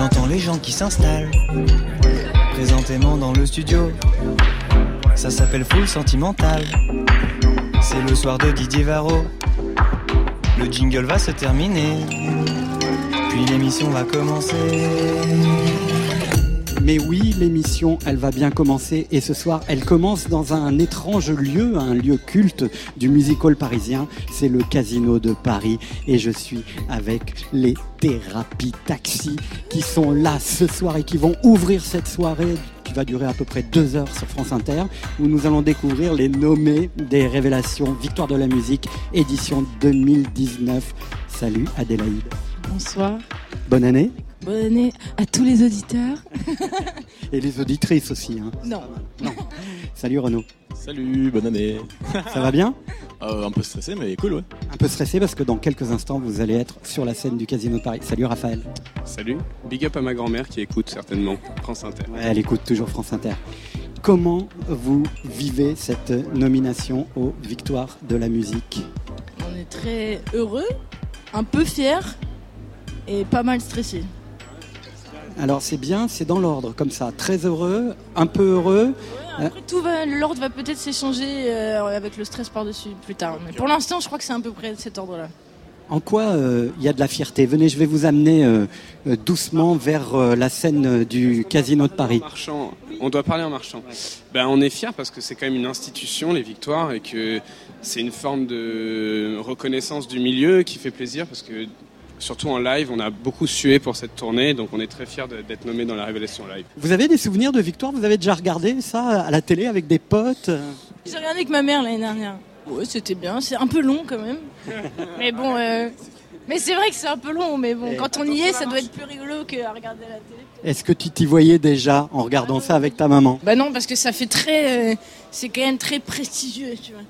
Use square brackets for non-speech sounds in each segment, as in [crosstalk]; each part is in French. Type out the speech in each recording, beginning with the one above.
J'entends les gens qui s'installent présentément dans le studio. Ça s'appelle Full Sentimental. C'est le soir de Didier Varro. Le jingle va se terminer. Puis l'émission va commencer. Mais oui, l'émission, elle va bien commencer. Et ce soir, elle commence dans un étrange lieu, un lieu culte du musical parisien. C'est le Casino de Paris. Et je suis avec les thérapies taxi qui sont là ce soir et qui vont ouvrir cette soirée qui va durer à peu près deux heures sur France Inter, où nous allons découvrir les nommés des révélations Victoire de la musique, édition 2019. Salut Adélaïde. Bonsoir. Bonne année. Bonne année à tous les auditeurs. [laughs] Et les auditrices aussi. Hein. Non. Non. Salut Renaud. Salut, bonne année. Ça va bien? Euh, un peu stressé, mais cool, ouais. Un peu stressé parce que dans quelques instants, vous allez être sur la scène du Casino de Paris. Salut Raphaël. Salut, big up à ma grand-mère qui écoute certainement France Inter. Ouais, elle écoute toujours France Inter. Comment vous vivez cette nomination aux Victoires de la musique? On est très heureux, un peu fiers et pas mal stressés. Alors c'est bien, c'est dans l'ordre comme ça. Très heureux, un peu heureux. Après, tout va, l'ordre va peut-être s'échanger euh, avec le stress par-dessus plus tard. Mais pour l'instant, je crois que c'est à peu près cet ordre-là. En quoi euh, il y a de la fierté? Venez, je vais vous amener euh, euh, doucement vers euh, la scène euh, du Casino de Paris. Marchand, on doit parler en marchand. Ben, on est fiers parce que c'est quand même une institution, les victoires, et que c'est une forme de reconnaissance du milieu qui fait plaisir parce que surtout en live, on a beaucoup sué pour cette tournée, donc on est très fiers de- d'être nommé dans la Révélation Live. Vous avez des souvenirs de victoire Vous avez déjà regardé ça à la télé avec des potes? J'ai regardé avec ma mère l'année dernière. Ouais, c'était bien. C'est un peu long quand même. [laughs] mais bon, euh, mais c'est vrai que c'est un peu long. Mais bon, quand on y est, ça doit être plus rigolo qu'à regarder à la télé. Est-ce que tu t'y voyais déjà en regardant ça avec ta maman? Bah non, parce que ça fait très. euh, c'est quand même très prestigieux, tu vois.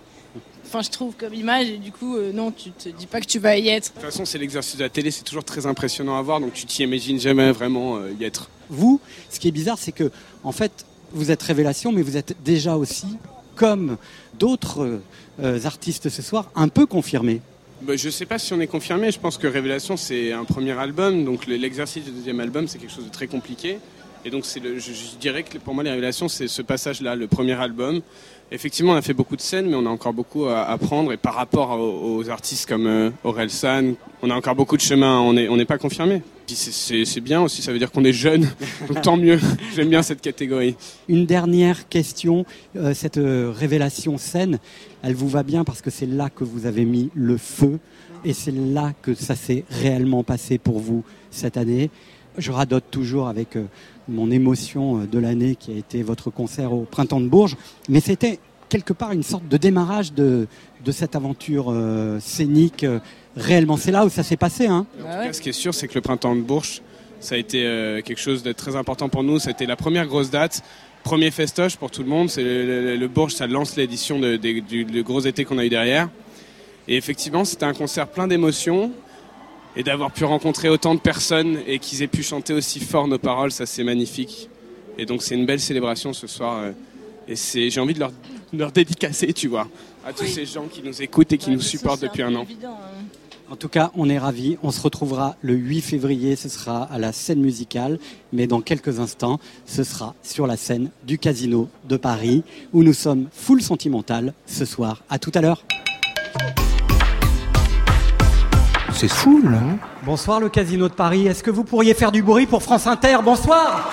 Enfin, je trouve comme image, et du coup, euh, non, tu te dis pas que tu vas y être. De toute façon, c'est l'exercice de la télé, c'est toujours très impressionnant à voir, donc tu t'y imagines jamais vraiment euh, y être. Vous, ce qui est bizarre, c'est que, en fait, vous êtes révélation, mais vous êtes déjà aussi, comme d'autres euh, artistes ce soir, un peu confirmés. Bah, je sais pas si on est confirmé. Je pense que Révélation c'est un premier album, donc le- l'exercice du deuxième album c'est quelque chose de très compliqué. Et donc c'est le, je, je dirais que pour moi les Révélations c'est ce passage-là, le premier album. Effectivement, on a fait beaucoup de scènes, mais on a encore beaucoup à apprendre. Et par rapport aux, aux artistes comme euh, Aurel San, on a encore beaucoup de chemin. On n'est on pas confirmé. Puis c'est- bien aussi, ça veut dire qu'on est jeune, [laughs] donc tant mieux. J'aime bien cette catégorie. Une dernière question, euh, cette euh, révélation scène, elle vous va bien parce que c'est là que vous avez mis le feu et c'est là que ça s'est réellement passé pour vous cette année. Je radote toujours avec mon émotion euh, de l'année qui a été votre concert au Printemps de Bourges, mais c'était quelque part une sorte de démarrage de, de cette aventure euh, scénique euh, réellement. C'est là où ça s'est passé. Hein En tout cas, ce qui est sûr, c'est que le printemps de Bourges, ça a été euh, quelque chose de très important pour nous. C'était la première grosse date, premier festoche pour tout le monde. C'est le, le- le Bourges, ça lance l'édition du gros été qu'on a eu derrière. Et effectivement, c'était un concert plein d'émotions. Et d'avoir pu rencontrer autant de personnes et qu'ils aient pu chanter aussi fort nos paroles, ça c'est magnifique. Et donc c'est une belle célébration ce soir. euh, Et c'est, j'ai envie de leur, de leur dédicacer, tu vois, à tous ces gens qui nous écoutent et qui nous supportent depuis un an. En tout cas, on est ravis. On se retrouvera le 8 février. Ce sera à la scène musicale. Mais dans quelques instants, ce sera sur la scène du Casino de Paris, où nous sommes full sentimental ce soir. À tout à l'heure. C'est fou, là. hein Bonsoir, le Casino de Paris. Est-ce que vous pourriez faire du bruit pour France Inter Bonsoir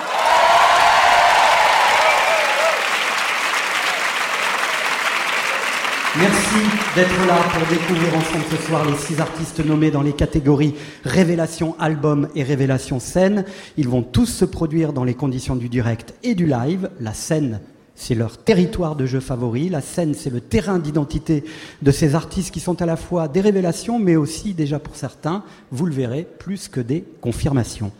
Merci d'être là pour découvrir ensemble ce soir les six artistes nommés dans les catégories Révélation Album et Révélation Scène. Ils vont tous se produire dans les conditions du direct et du live. La scène, c'est leur territoire de jeu favori. La scène, c'est le terrain d'identité de ces artistes qui sont à la fois des révélations, mais aussi, déjà pour certains, vous le verrez, plus que des confirmations.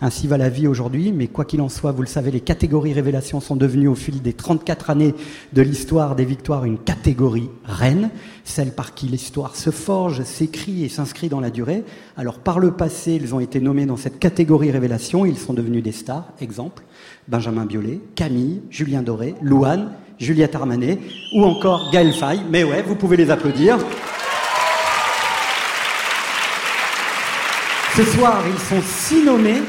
Ainsi va la vie aujourd'hui, mais quoi qu'il en soit, vous le savez, les catégories révélations sont devenues au fil des 34 années de l'histoire des victoires une catégorie reine, celle par qui l'histoire se forge, s'écrit et s'inscrit dans la durée. Alors par le passé, ils ont été nommés dans cette catégorie révélation, ils sont devenus des stars, exemple, Benjamin Biolay, Camille, Julien Doré, Louane, Juliette Armanet ou encore Gaël Faye. Mais ouais, vous pouvez les applaudir. Ce soir, ils sont six nommés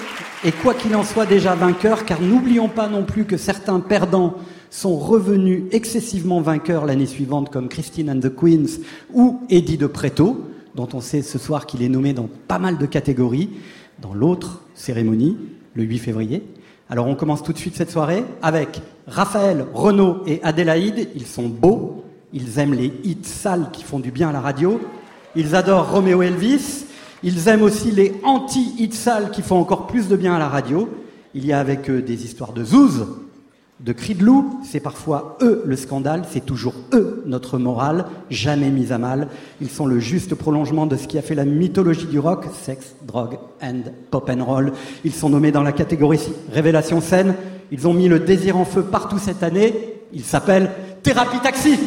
Et quoi qu'il en soit déjà vainqueur, car n'oublions pas non plus que certains perdants sont revenus excessivement vainqueurs l'année suivante, comme Christine and the Queens ou Eddie de Preto, dont on sait ce soir qu'il est nommé dans pas mal de catégories, dans l'autre cérémonie, le 8 février. Alors on commence tout de suite cette soirée avec Raphaël, Renaud et Adélaïde. Ils sont beaux, ils aiment les hits sales qui font du bien à la radio, ils adorent Roméo Elvis, ils aiment aussi les anti-hits sales qui font encore plus de bien à la radio. Il y a avec eux des histoires de zouz, de cris de loup, c'est parfois eux le scandale, c'est toujours eux notre morale, jamais mise à mal. Ils sont le juste prolongement de ce qui a fait la mythologie du rock, sex, drogue and pop and roll. Ils sont nommés dans la catégorie Révélation scène. Ils ont mis le désir en feu partout cette année. Ils s'appellent Thérapie Taxi.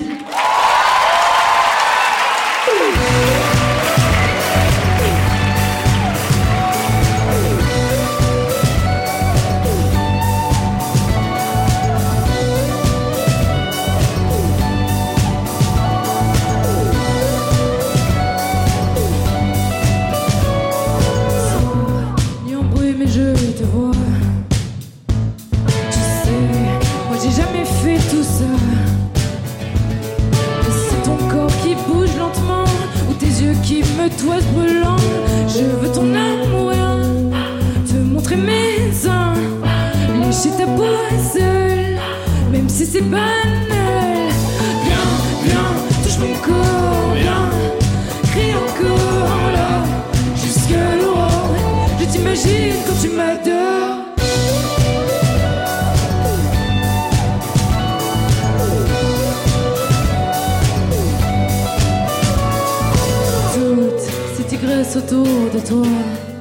Tigresses autour de toi.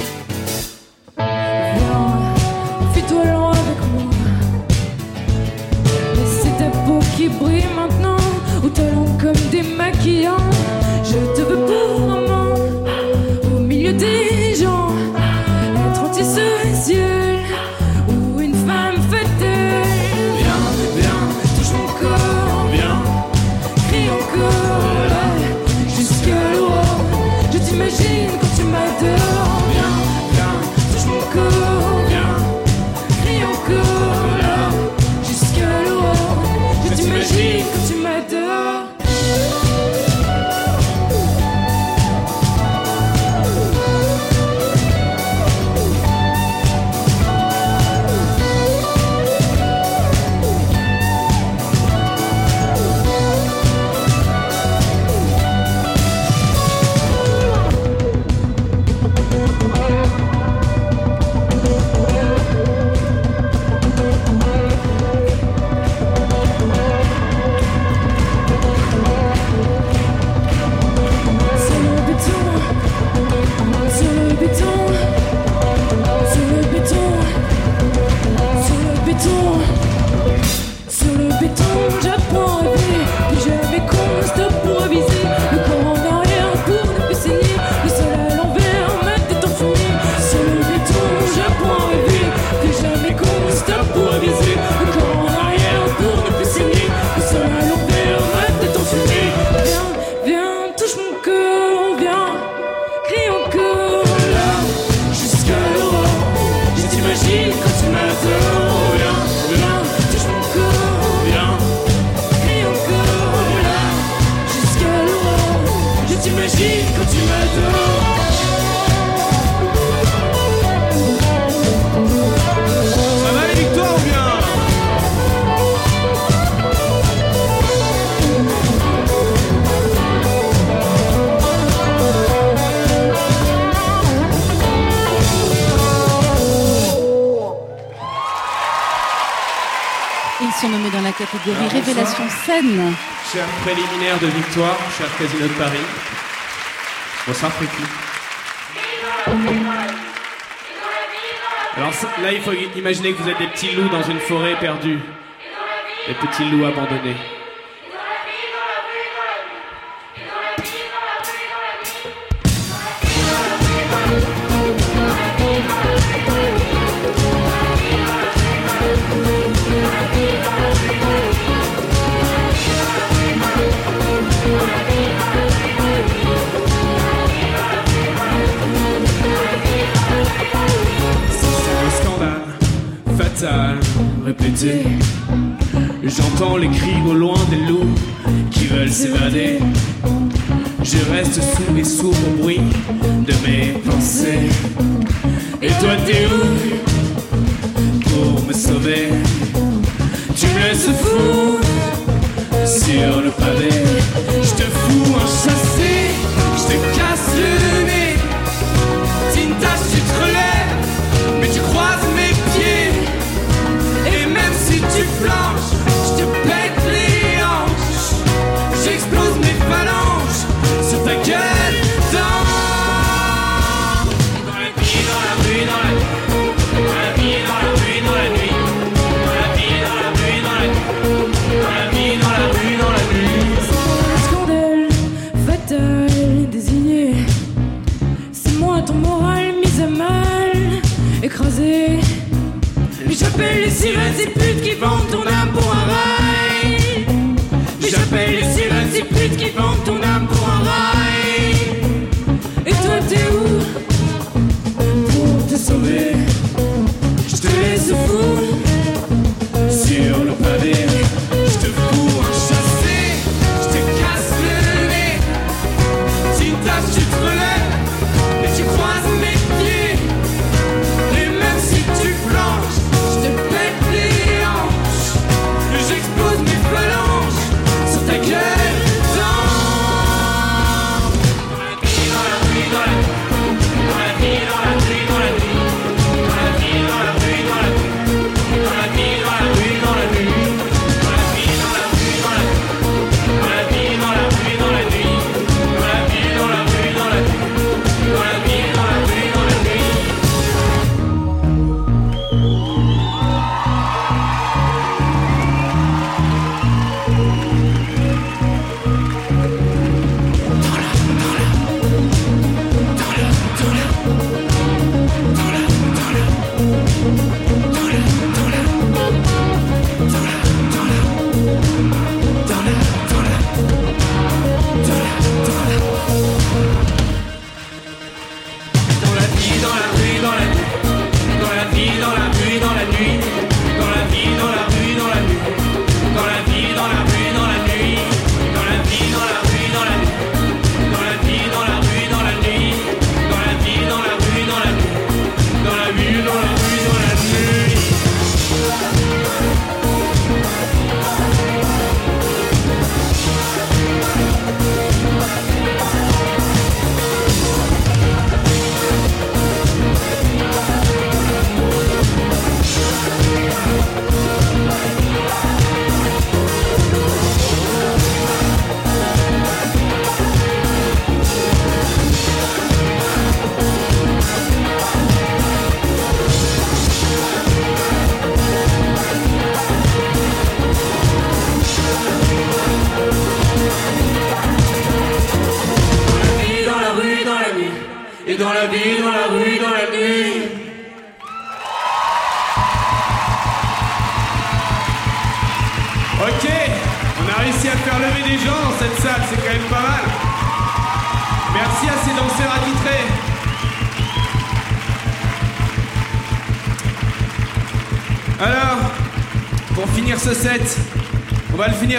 Cher préliminaire de victoire, cher Casino de Paris. Bonsoir Friki. Alors là, il faut imaginer que vous êtes des petits loups dans une forêt perdue. Des petits loups abandonnés. les cris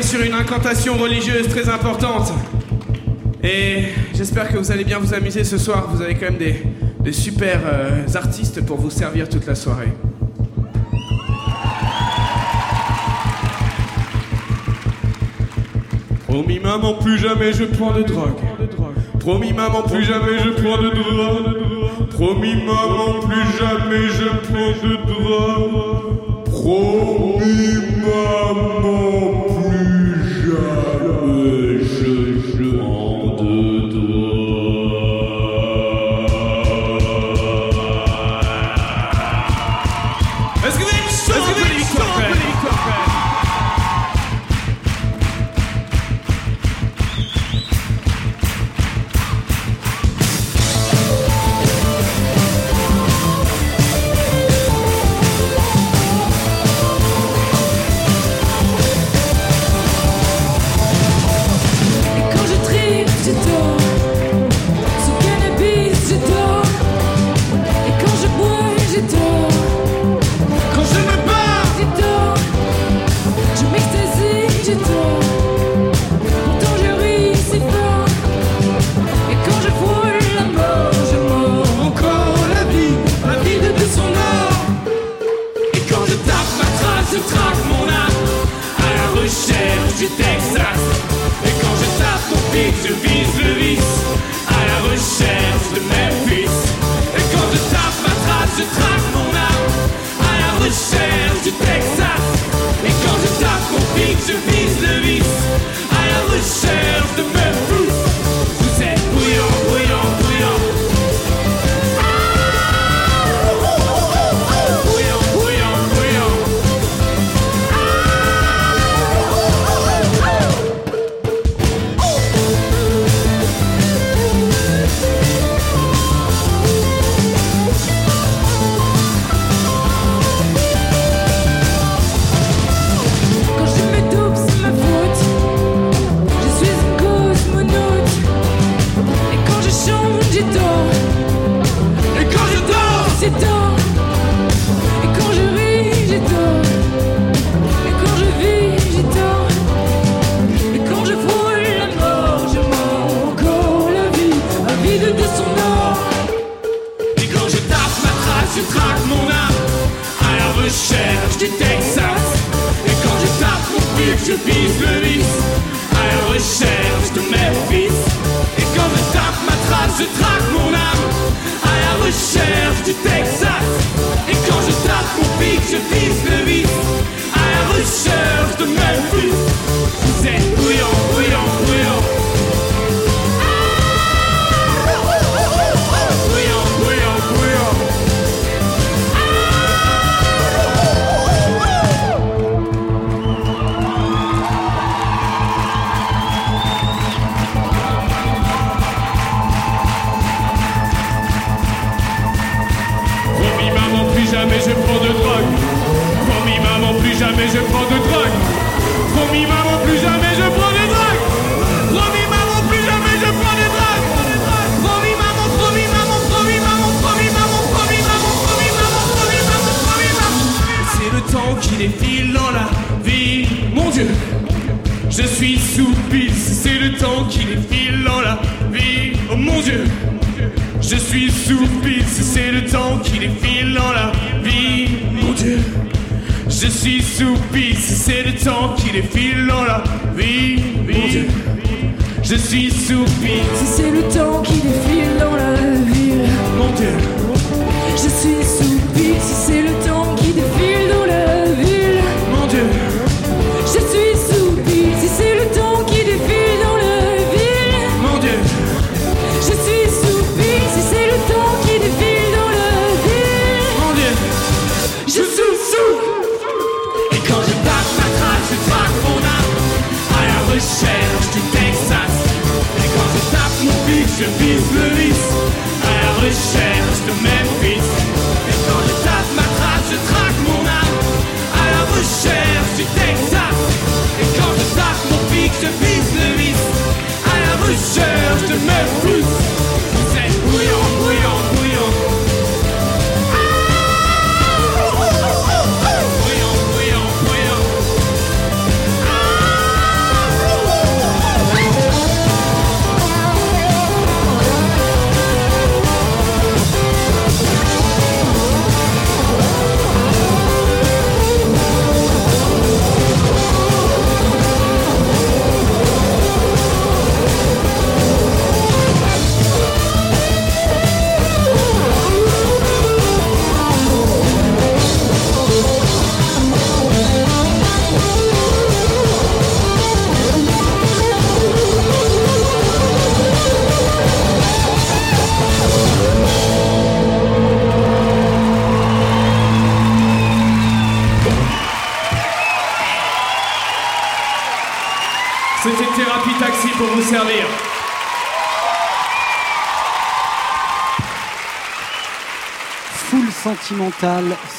sur une incantation religieuse très importante. Et j'espère que vous allez bien vous amuser ce soir. Vous avez quand même des, des super euh, artistes pour vous servir toute la soirée. Promis maman, plus jamais je prends de drogue. Promis maman, plus jamais je prends de drogue. Promis maman, plus jamais je prends de drogue. Promis maman.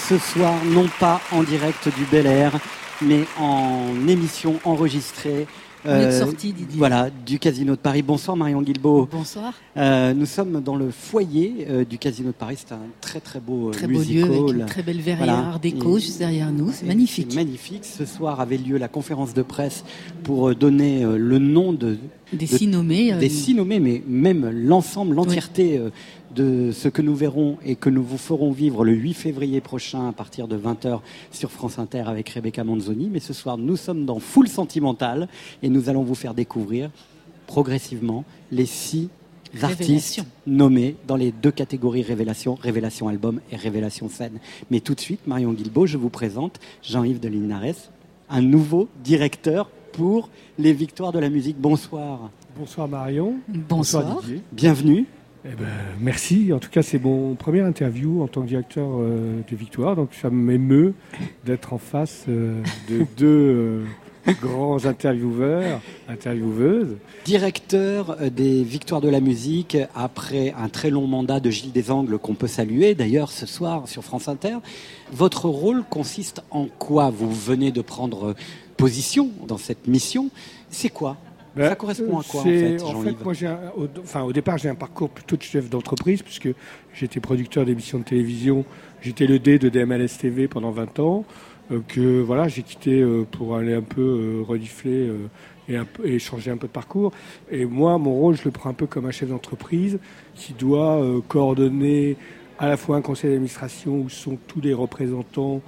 Ce soir, non pas en direct du Bel Air, mais en émission enregistrée. Euh, sortie, Didier. Voilà, du Casino de Paris. Bonsoir Marion Guilbault. Bonsoir. Euh, nous sommes dans le foyer euh, du Casino de Paris. C'est un très très beau très lieu avec une très belle verrière voilà. déco juste derrière nous. C'est magnifique. magnifique. Ce soir avait lieu la conférence de presse pour donner le nom de des de, mais même l'ensemble, l'entièreté de ce que nous verrons et que nous vous ferons vivre le 8 février prochain à partir de 20h sur France Inter avec Rebecca Manzoni. Mais ce soir, nous sommes dans Full Sentimental et nous allons vous faire découvrir progressivement les six artistes nommés dans les deux catégories révélation, révélation album et révélation scène. Mais tout de suite, Marion Guilbault, je vous présente Jean-Yves Delinares, un nouveau directeur pour les victoires de la musique. Bonsoir. Bonsoir Marion. Bonsoir. Bienvenue. Eh ben, merci. En tout cas, c'est mon première interview en tant que directeur euh, de Victoire. Donc, ça m'émeut d'être en face euh, de [laughs] deux euh, grands intervieweurs, intervieweuses. Directeur euh, des Victoires de la musique après un très long mandat de Gilles Desangles qu'on peut saluer d'ailleurs ce soir sur France Inter. Votre rôle consiste en quoi? Vous venez de prendre position dans cette mission. C'est quoi? Ben, Ça correspond à quoi en fait, En fait, moi, j'ai un- au, enfin, au départ, j'ai un parcours plutôt de chef d'entreprise, puisque j'étais producteur d'émissions de télévision. J'étais le D de DMLS TV pendant 20 ans. euh, que voilà, j'ai quitté euh, pour aller un peu euh, renifler euh, et, et changer un peu de parcours. Et moi, mon rôle, je le prends un peu comme un chef d'entreprise qui doit coordonner à la fois un conseil d'administration où sont tous les représentants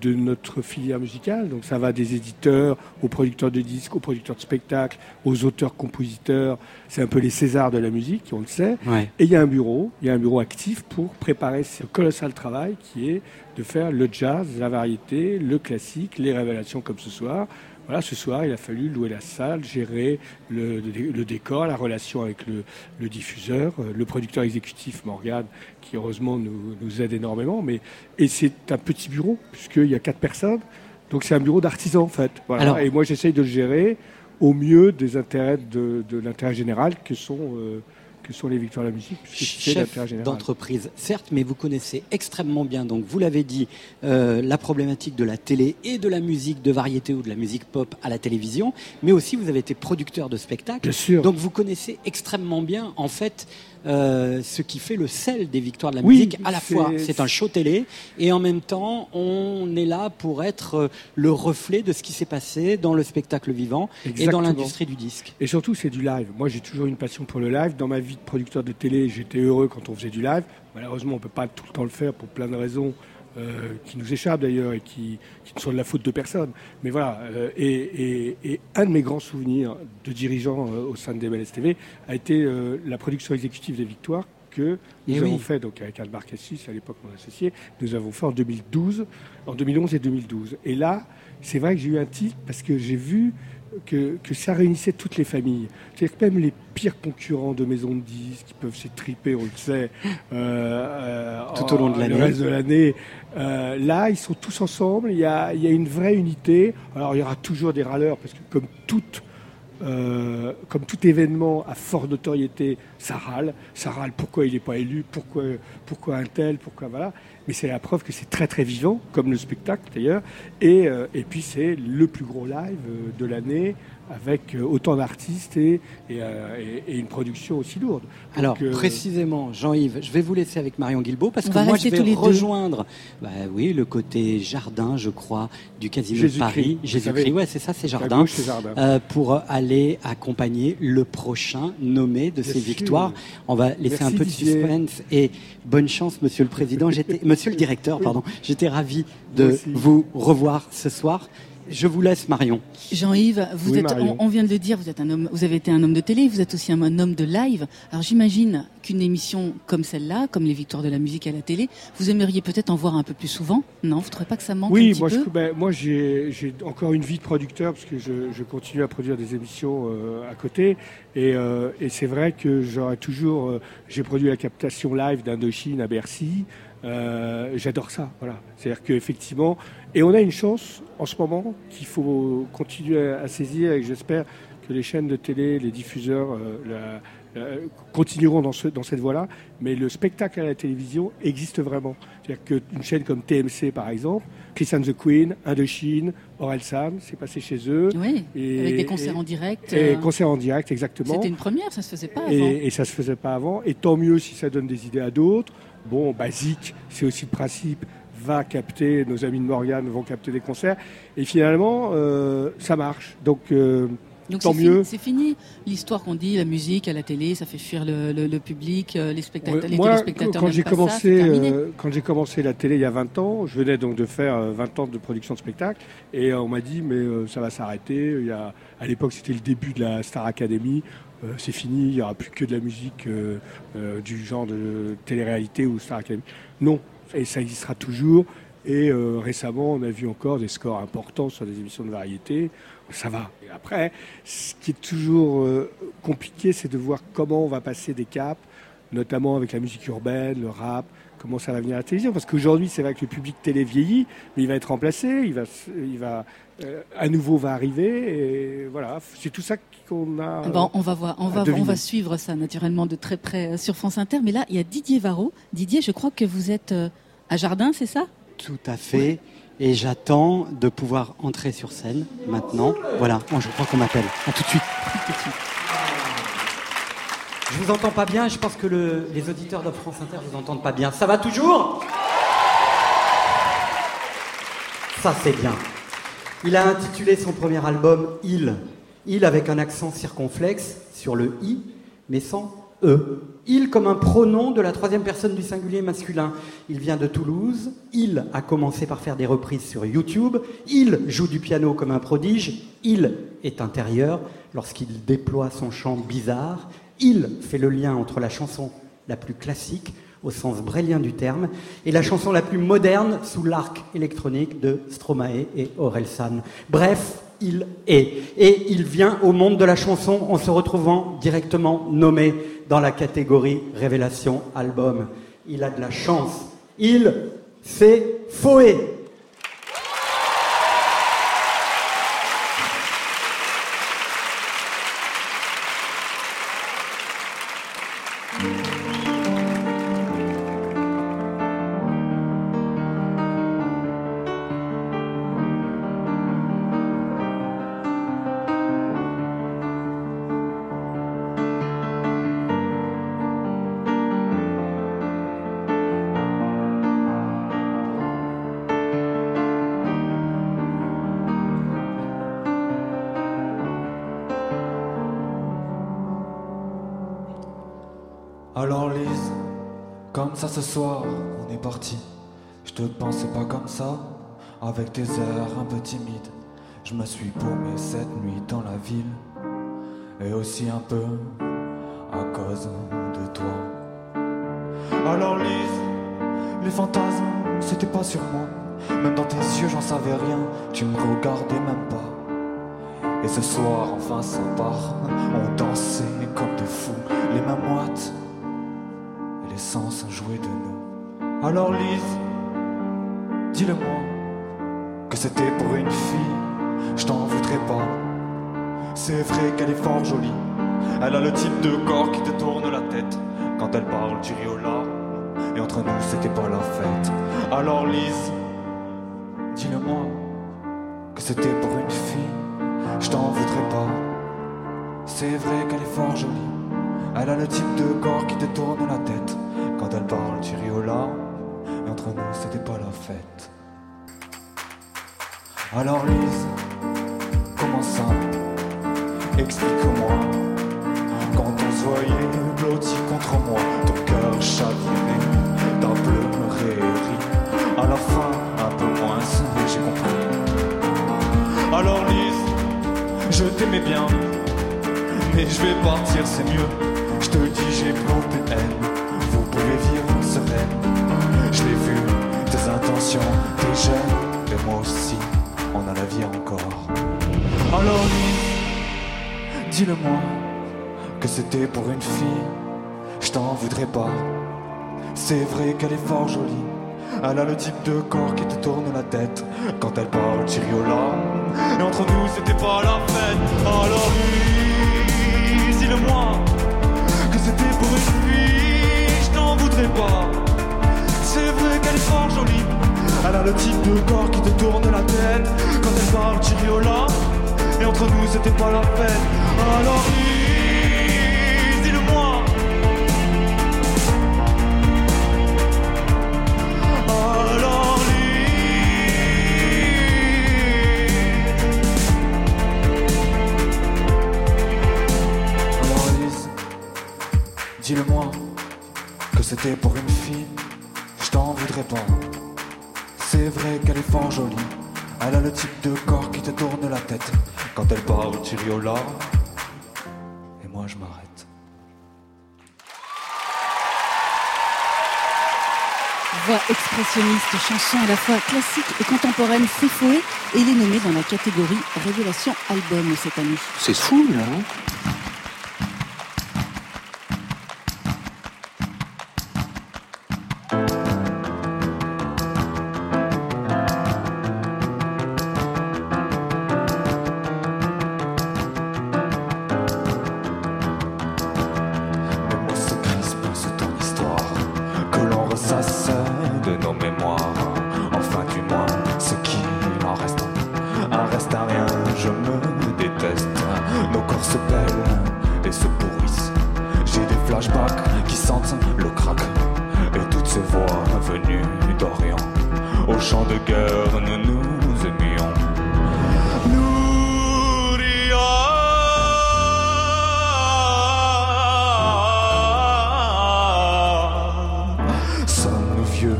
de notre filière musicale. Donc ça va des éditeurs aux producteurs de disques, aux producteurs de spectacles, aux auteurs-compositeurs. C'est un peu les Césars de la musique, on le sait. Ouais. Et il y a un bureau, il y a un bureau actif pour préparer ce colossal travail qui est de faire le jazz, la variété, le classique, les révélations comme ce soir. Voilà, ce soir, il a fallu louer la salle, gérer le, décor, la relation avec le, le diffuseur, euh, le producteur exécutif Morgane, qui heureusement nous, nous aide énormément. Mais, et c'est un petit bureau, puisqu'il y a quatre personnes. Donc c'est un bureau d'artisans, en fait. Voilà. Alors- et moi, j'essaye de le gérer au mieux des intérêts de, de l'intérêt général que sont, euh, que sont les victoires de la musique, chef d'entreprise, certes, mais vous connaissez extrêmement bien, donc vous l'avez dit, euh, la problématique de la télé et de la musique de variété ou de la musique pop à la télévision, mais aussi vous avez été producteur de spectacles. Bien sûr. Donc vous connaissez extrêmement bien, en fait, euh, ce qui fait le sel des victoires de la Oui, musique. À la fois, c'est un show télé, et en même temps, on est là pour être euh, le reflet de ce qui s'est passé dans le spectacle vivant et dans l'industrie du disque. Et surtout, c'est du live. Moi, j'ai toujours une passion pour le live. Dans ma vie de producteur de télé, j'étais heureux quand on faisait du live. Malheureusement, on ne peut pas tout le temps le faire pour plein de raisons euh, qui nous échappent d'ailleurs et qui, qui ne sont de la faute de personne. Mais voilà. euh, et, et- et un de mes grands souvenirs de dirigeant euh, au sein de DMLS TV a été la production exécutive des Victoires que nous Eh avons oui. fait donc avec Albar Cassis, à l'époque mon associé, nous avons fait en 2012, en 2011 et 2012. Et là, c'est vrai que j'ai eu un titre parce que j'ai vu que, que ça réunissait toutes les familles. C'est-à-dire que même les pires concurrents de maisons de disques qui peuvent s'étriper, on le sait, euh, euh, Tout au long de l'année. Le reste de l'année. euh, là, ils sont tous ensemble. Il y, a, il y a une vraie unité. Alors, il y aura toujours des râleurs parce que comme toute euh, comme tout événement à forte notoriété, ça râle. Ça râle pourquoi il n'est pas élu, pourquoi, pourquoi un tel, pourquoi voilà. Mais c'est la preuve que c'est très très vivant, comme le spectacle d'ailleurs. Et, euh, et puis c'est le plus gros live euh, de l'année avec euh, autant d'artistes et, et, euh, et- une production aussi lourde. Donc, Alors, euh, précisément, Jean-Yves, je vais vous laisser avec Marion Guilbault parce On que va moi, je vais rejoindre, bah oui, le côté jardin, je crois, du Casino de Paris. Jésus-Christ, ouais, c'est ça, c'est jardin. gauche, c'est Jardin. euh, pour aller accompagner le prochain nommé de Bien ces sûr. victoires. On va laisser Merci, un peu de Didier. suspense et bonne chance, monsieur le président. J'étais, [laughs] monsieur le directeur, pardon. J'étais ravi de vous revoir ce soir. Je vous laisse, Marion. Jean-Yves, vous Oui, êtes, on, on vient de le dire, vous êtes un homme, vous avez été un homme de télé, vous êtes aussi un, un homme de live. Alors j'imagine qu'une émission comme celle-là, comme les Victoires de la musique à la télé, vous aimeriez peut-être en voir un peu plus souvent. Non, vous trouvez pas que ça manque un Oui, petit moi, peu je- ben, moi j'ai j'ai encore une vie de producteur parce que je, je continue à produire des émissions euh, à côté. Et, euh, et c'est vrai que j'aurais toujours. euh, j'ai produit la captation live d'Indochine à Bercy. Euh, J'adore ça. Voilà. C'est-à-dire qu'effectivement. Et on a une chance en ce moment qu'il faut continuer à, à saisir et j'espère que les chaînes de télé, les diffuseurs euh, la- la- continueront dans, ce, dans cette voie-là. Mais le spectacle à la télévision existe vraiment. C'est-à-dire qu'une chaîne comme TMC, par exemple, Chris and the Queen, Indochine, Orelsan, c'est passé chez eux. Oui, Et- avec des concerts et- en direct. Et euh, concert en direct, exactement. C'était une première, ça se faisait pas avant. Et, et ça se faisait pas avant. Et tant mieux si ça donne des idées à d'autres. Bon, basique, c'est aussi le principe. Va capter, nos amis de Morgane vont capter des concerts. Et finalement, euh, ça marche. Donc, euh, Donc tant c'est mieux. fini, c'est fini l'histoire qu'on dit, la musique à la télé, ça fait fuir le, le- le public, euh, les spectateurs, Ouais, les moi, téléspectateurs. quand j'ai commencé, c'est terminé. euh, quand j'ai commencé la télé il y a 20 ans, je venais donc de faire euh, 20 ans de production de spectacle, et on m'a dit mais ça va s'arrêter. Il y a, à l'époque, c'était le début de la Star Academy. Euh, c'est fini, il n'y aura plus que de la musique euh, euh, du genre de télé-réalité ou Star Academy. Non, et ça existera toujours. Et récemment, on a vu encore des scores importants sur des émissions de variété. Ça va. Et après, ce qui est toujours compliqué, c'est de voir comment on va passer des caps, notamment avec la musique urbaine, le rap, comment ça va venir à la télévision. Parce qu'aujourd'hui, c'est vrai que le public télé vieillit, mais il va être remplacé, il va, il va euh, à nouveau va arriver. Et voilà, c'est tout ça qu'on a. Bon, on va voir, on va, on deviner. va suivre ça naturellement de très près euh, sur France Inter. Mais là, il y a Didier Varro. Didier, je crois que vous êtes euh, à Jardin, c'est ça? Tout à fait. Et j'attends de pouvoir entrer sur scène maintenant. Voilà, oh, je crois qu'on m'appelle. À tout de suite. Je vous entends pas bien, je pense que le- les auditeurs de France Inter vous entendent pas bien. Ça va toujours? Ça c'est bien. Il a intitulé son premier album Il. Il avec un accent circonflexe sur le I, mais sans E. Il comme un pronom de la troisième personne du singulier masculin. Il vient de Toulouse. Il a commencé par faire des reprises sur YouTube. Il joue du piano comme un prodige. Il est intérieur lorsqu'il déploie son chant bizarre. Il fait le lien entre la chanson la plus classique au sens brélien du terme, et la chanson la plus moderne sous l'arc électronique de Stromae et Orelsan. Bref, il est. Et il vient au monde de la chanson en se retrouvant directement nommé dans la catégorie Révélation Album. Il a de la chance. Il, c'est Foé. Ce soir, on est parti. Je te pensais pas comme ça, avec tes airs un peu timides. Je me suis paumé cette nuit dans la ville, et aussi un peu à cause de toi. Alors Lise, les fantasmes, c'était pas sur moi. Même dans tes yeux, j'en savais rien, tu me regardais même pas. Et ce soir, enfin sympa, on dansait comme des fous, les mains moites jouaient de nous. Alors Lise, dis-le-moi que c'était pour une fille, je t'en voudrais pas. C'est vrai qu'elle est fort jolie, elle a le type de corps qui te tourne la tête. Quand elle parle, tu larmes, et entre nous, c'était pas la fête. Alors Lise, dis-le-moi que c'était pour une fille, je t'en voudrais pas. C'est vrai qu'elle est fort jolie. Elle a le type de corps qui te tourne la tête. Elle parle, tu ris entre nous, c'était pas la fête. Alors Lise, comment ça? Explique-moi. Quand on se voyait blotti contre moi, ton cœur chaviré, t'as pleuré ri. À la fin, un peu moins, j'ai compris. Alors Lise, je t'aimais bien, mais je vais partir, c'est mieux. Je te dis, j'ai plus de tes intentions, tes gènes, et moi aussi, on a la vie encore. Alors dis-le-moi que c'était pour une fille. Je t'en voudrais pas. C'est vrai qu'elle est fort jolie. Elle a le type de corps qui te tourne la tête. Quand elle parle, larmes. Et entre nous, c'était pas la fête. Alors dis-le-moi que c'était pour une fille. Je t'en voudrais pas. Qu'elle fort jolie. Elle a le type de corps qui te tourne la tête. Quand elle parle, tu larmes. Et entre nous, c'était pas la fête. Alors dis-le-moi. Alors dis-le-moi que c'était pour une fille, C'est vrai qu'elle est fort jolie, elle a le type de corps qui te tourne la tête. Quand elle parle, tu ris et moi je m'arrête. Voix expressionniste, chanson à la fois classique et contemporaine, c'est fouet et il est nommé dans la catégorie Révélation Album cette année. C'est fou, là. hein nous nous aimions. Nouria Sommes-nous vieux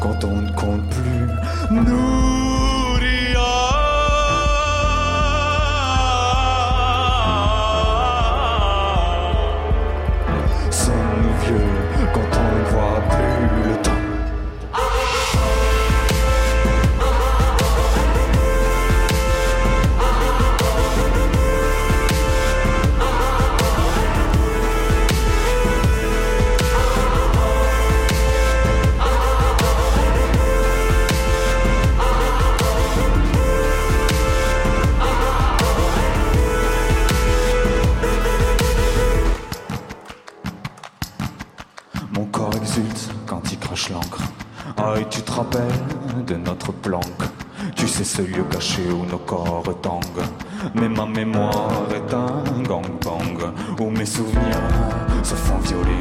quand on ne compte plus? Ce lieu caché où nos corps tanguent. Mais ma mémoire est un gangbang où mes souvenirs se font violer.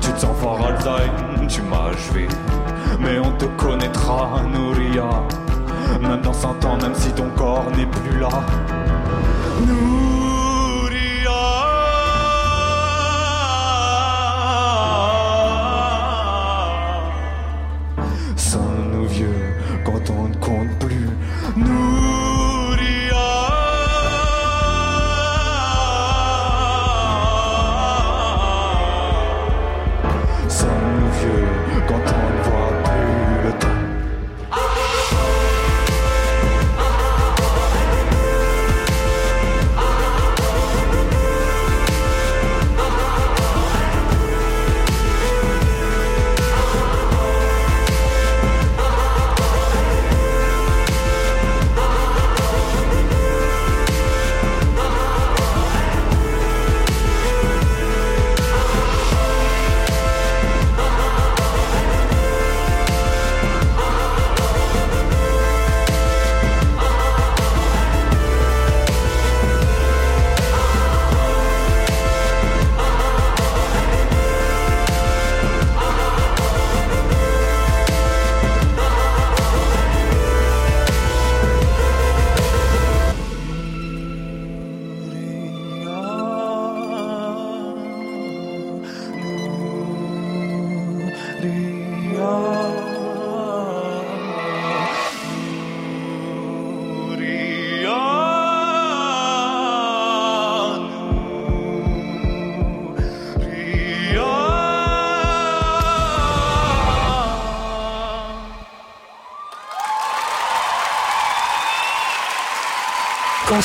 Tu te sens fort Alzheimer, tu m'as achevé. Mais on te connaîtra, Nouria. Même dans 100 ans, même si ton corps n'est plus là.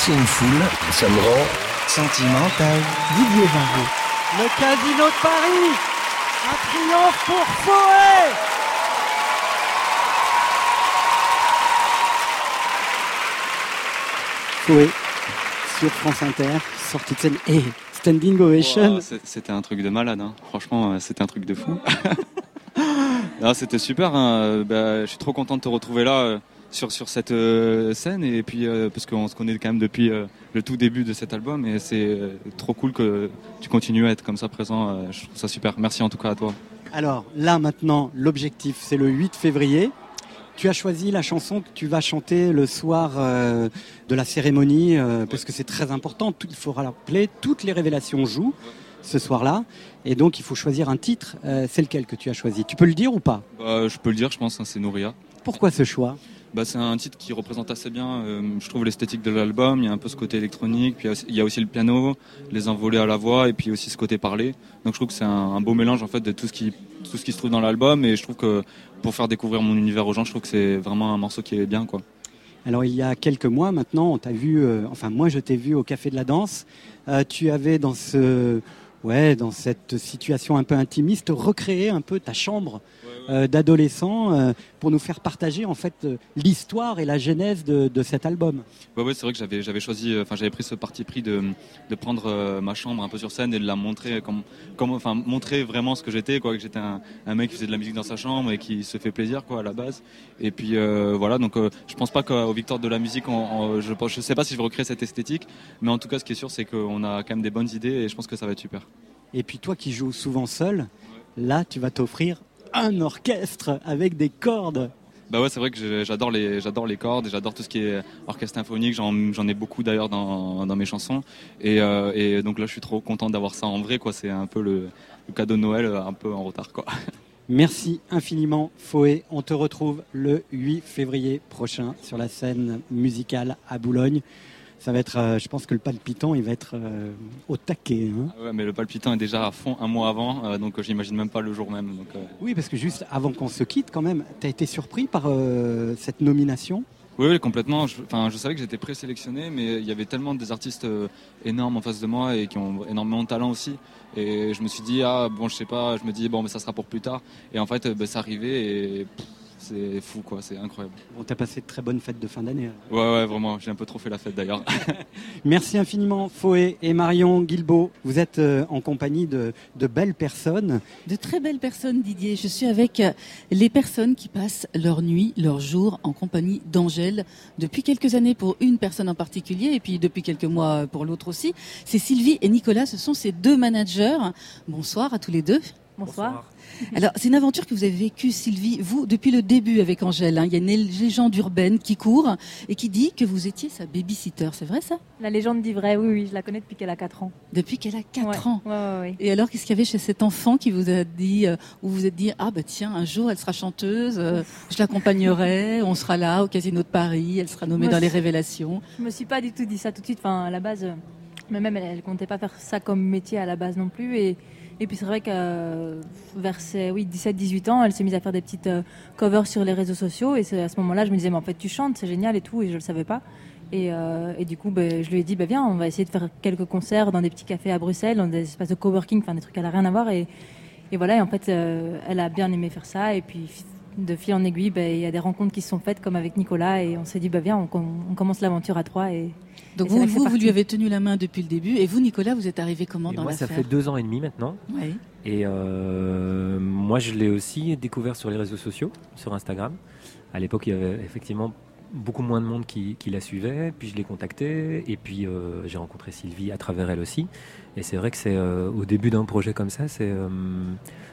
Une foule, ça me rend Sentimental. Didier Varro. Le Casino de Paris. Un triomphe pour Foé. Foé sur France Inter, sortie de scène et standing ovation. Wow, c'est- C'était un truc de malade, hein. franchement, euh, c'était un truc de fou. [laughs] Non, c'était super, hein. Bah, je suis trop content de te retrouver là euh, sur, sur cette euh, scène, et puis euh, parce qu'on se connaît quand même depuis euh, le tout début de cet album, et c'est trop cool que tu continues à être comme ça présent, je trouve ça super. Merci en tout cas à toi. Alors là maintenant, l'objectif c'est le 8 février. Tu as choisi la chanson que tu vas chanter le soir de la cérémonie parce que c'est très important. Tout- Il faut rappeler, toutes les révélations jouent ce soir-là et donc il faut choisir un titre. Euh, c'est lequel que tu as choisi? Tu peux le dire ou pas? Bah, je peux le dire, je pense, hein, c'est Nouria. Pourquoi ce choix? Bah, c'est un titre qui représente assez bien, euh, je trouve, l'esthétique de l'album. Il y a un peu ce côté électronique, puis il y a aussi- le piano, les envolées à la voix, et puis aussi ce côté parlé. Donc je trouve que c'est un, beau mélange en fait de tout ce qui tout ce qui se trouve dans l'album, et je trouve que pour faire découvrir mon univers aux gens, je trouve que c'est vraiment un morceau qui est bien, quoi. Alors il y a quelques mois maintenant, on t'a vu, euh, enfin moi je t'ai vu au Café de la Danse. Euh, tu avais dans ce, ouais, dans cette situation un peu intimiste, recréé un peu ta chambre euh, d'adolescent euh, pour nous faire partager en fait euh, l'histoire et la genèse de, de cet album. Ouais, c'est vrai que j'avais, j'avais choisi, enfin, j'avais pris ce parti pris de, de prendre ma chambre un peu sur scène et de la montrer comme, comme enfin, montrer vraiment ce que j'étais, quoi, que j'étais un, un mec qui faisait de la musique dans sa chambre et qui se fait plaisir, quoi, à la base. Et puis, euh, voilà, donc, euh, je pense pas qu'aux victoires de la musique, on, on- je, je sais pas si je vais recréer cette esthétique, mais en tout cas, ce qui est sûr, c'est qu'on a quand même des bonnes idées et je pense que ça va être super. Et puis toi qui joues souvent seul, là tu vas t'offrir un orchestre avec des cordes. Bah ouais, c'est vrai que j'adore les, j'adore les cordes et j'adore tout ce qui est orchestre symphonique. J'en, ai beaucoup d'ailleurs dans, dans mes chansons. Et, euh, et donc là, je suis trop content d'avoir ça en vrai. Quoi. C'est un peu le, le cadeau de Noël, euh, un peu en retard. Quoi. [laughs] Merci infiniment, Foé. On te retrouve le 8 février prochain sur la scène musicale à Boulogne. Ça va être, euh, je pense que le palpitant, il va être euh, au taquet. hein. Ah Ouais, mais le palpitant est déjà à fond un mois avant, euh, donc euh, j'imagine même pas le jour même. Donc, Oui, parce que juste avant qu'on se quitte, quand même, tu as été surpris par cette nomination? Oui, oui, complètement. Je, enfin, je savais que j'étais présélectionné, mais il y avait tellement des artistes énormes en face de moi et qui ont énormément de talent aussi. Et je me suis dit, ah bon, je sais pas, je me dis, bon, mais ça sera pour plus tard. Et en fait, ben, c'est arrivé et pff, c'est fou, quoi, c'est incroyable. Bon, tu as passé de très bonnes fêtes de fin d'année. Ouais, ouais, vraiment, j'ai un peu trop fait la fête d'ailleurs. [laughs] Merci infiniment, Foé et Marion Guilbeault. Vous êtes euh, en compagnie de, de belles personnes. De très belles personnes, Didier. Je suis avec euh, les personnes qui passent leur nuit, leur jour en compagnie d'Angèle depuis quelques années pour une personne en particulier et puis depuis quelques mois pour l'autre aussi. C'est Sylvie et Nicolas, ce sont ces deux managers. Bonsoir à tous les deux. Bonsoir. Alors, c'est une aventure que vous avez vécue, Sylvie, vous, depuis le début avec Angèle. hein. Il y a une légende urbaine qui court et qui dit que vous étiez sa babysitter. C'est vrai ça? La légende dit vrai, oui, oui, je la connais depuis qu'elle a 4 ans. Depuis qu'elle a 4 Ouais, ans ouais, ouais. Et alors, qu'est-ce qu'il y avait chez cet enfant qui vous a dit, euh, où vous vous êtes dit, ah bah tiens, un jour elle sera chanteuse, euh, je l'accompagnerai, on sera là au Casino de Paris, elle sera nommée Moi, dans les révélations. Je me suis pas du tout dit ça tout de suite. Enfin, à la base, euh, mais même elle, elle comptait pas faire ça comme métier à la base non plus. Et, et puis c'est vrai que euh, vers ses oui, 17-18 ans, elle s'est mise à faire des petites euh, covers sur les réseaux sociaux. Et à ce moment-là, je me disais, mais en fait, tu chantes, c'est génial et tout. Et je le savais pas. Et, euh, et du coup, ben, je lui ai dit, ben, viens, on va essayer de faire quelques concerts dans des petits cafés à Bruxelles, dans des espaces de coworking, enfin des trucs qui n'ont rien à voir. Et, et voilà, et en fait, elle a bien aimé faire ça. Et puis, de fil en aiguille, ben, il y a des rencontres qui se sont faites, comme avec Nicolas. Et on s'est dit, ben, viens, on, on commence l'aventure à trois. Et, Donc et vous, vous, lui avez tenu la main depuis le début. Et vous, Nicolas, vous êtes arrivé comment Et dans moi, ça l'affaire fait deux ans et demi maintenant. Et euh, moi, je l'ai aussi découvert sur les réseaux sociaux, sur Instagram. À l'époque, il y avait effectivement beaucoup moins de monde qui, qui la suivait. Puis je l'ai contactée. Et puis euh, j'ai rencontré Sylvie à travers elle aussi. Et c'est vrai que c'est euh, au début d'un projet comme ça, c'est euh,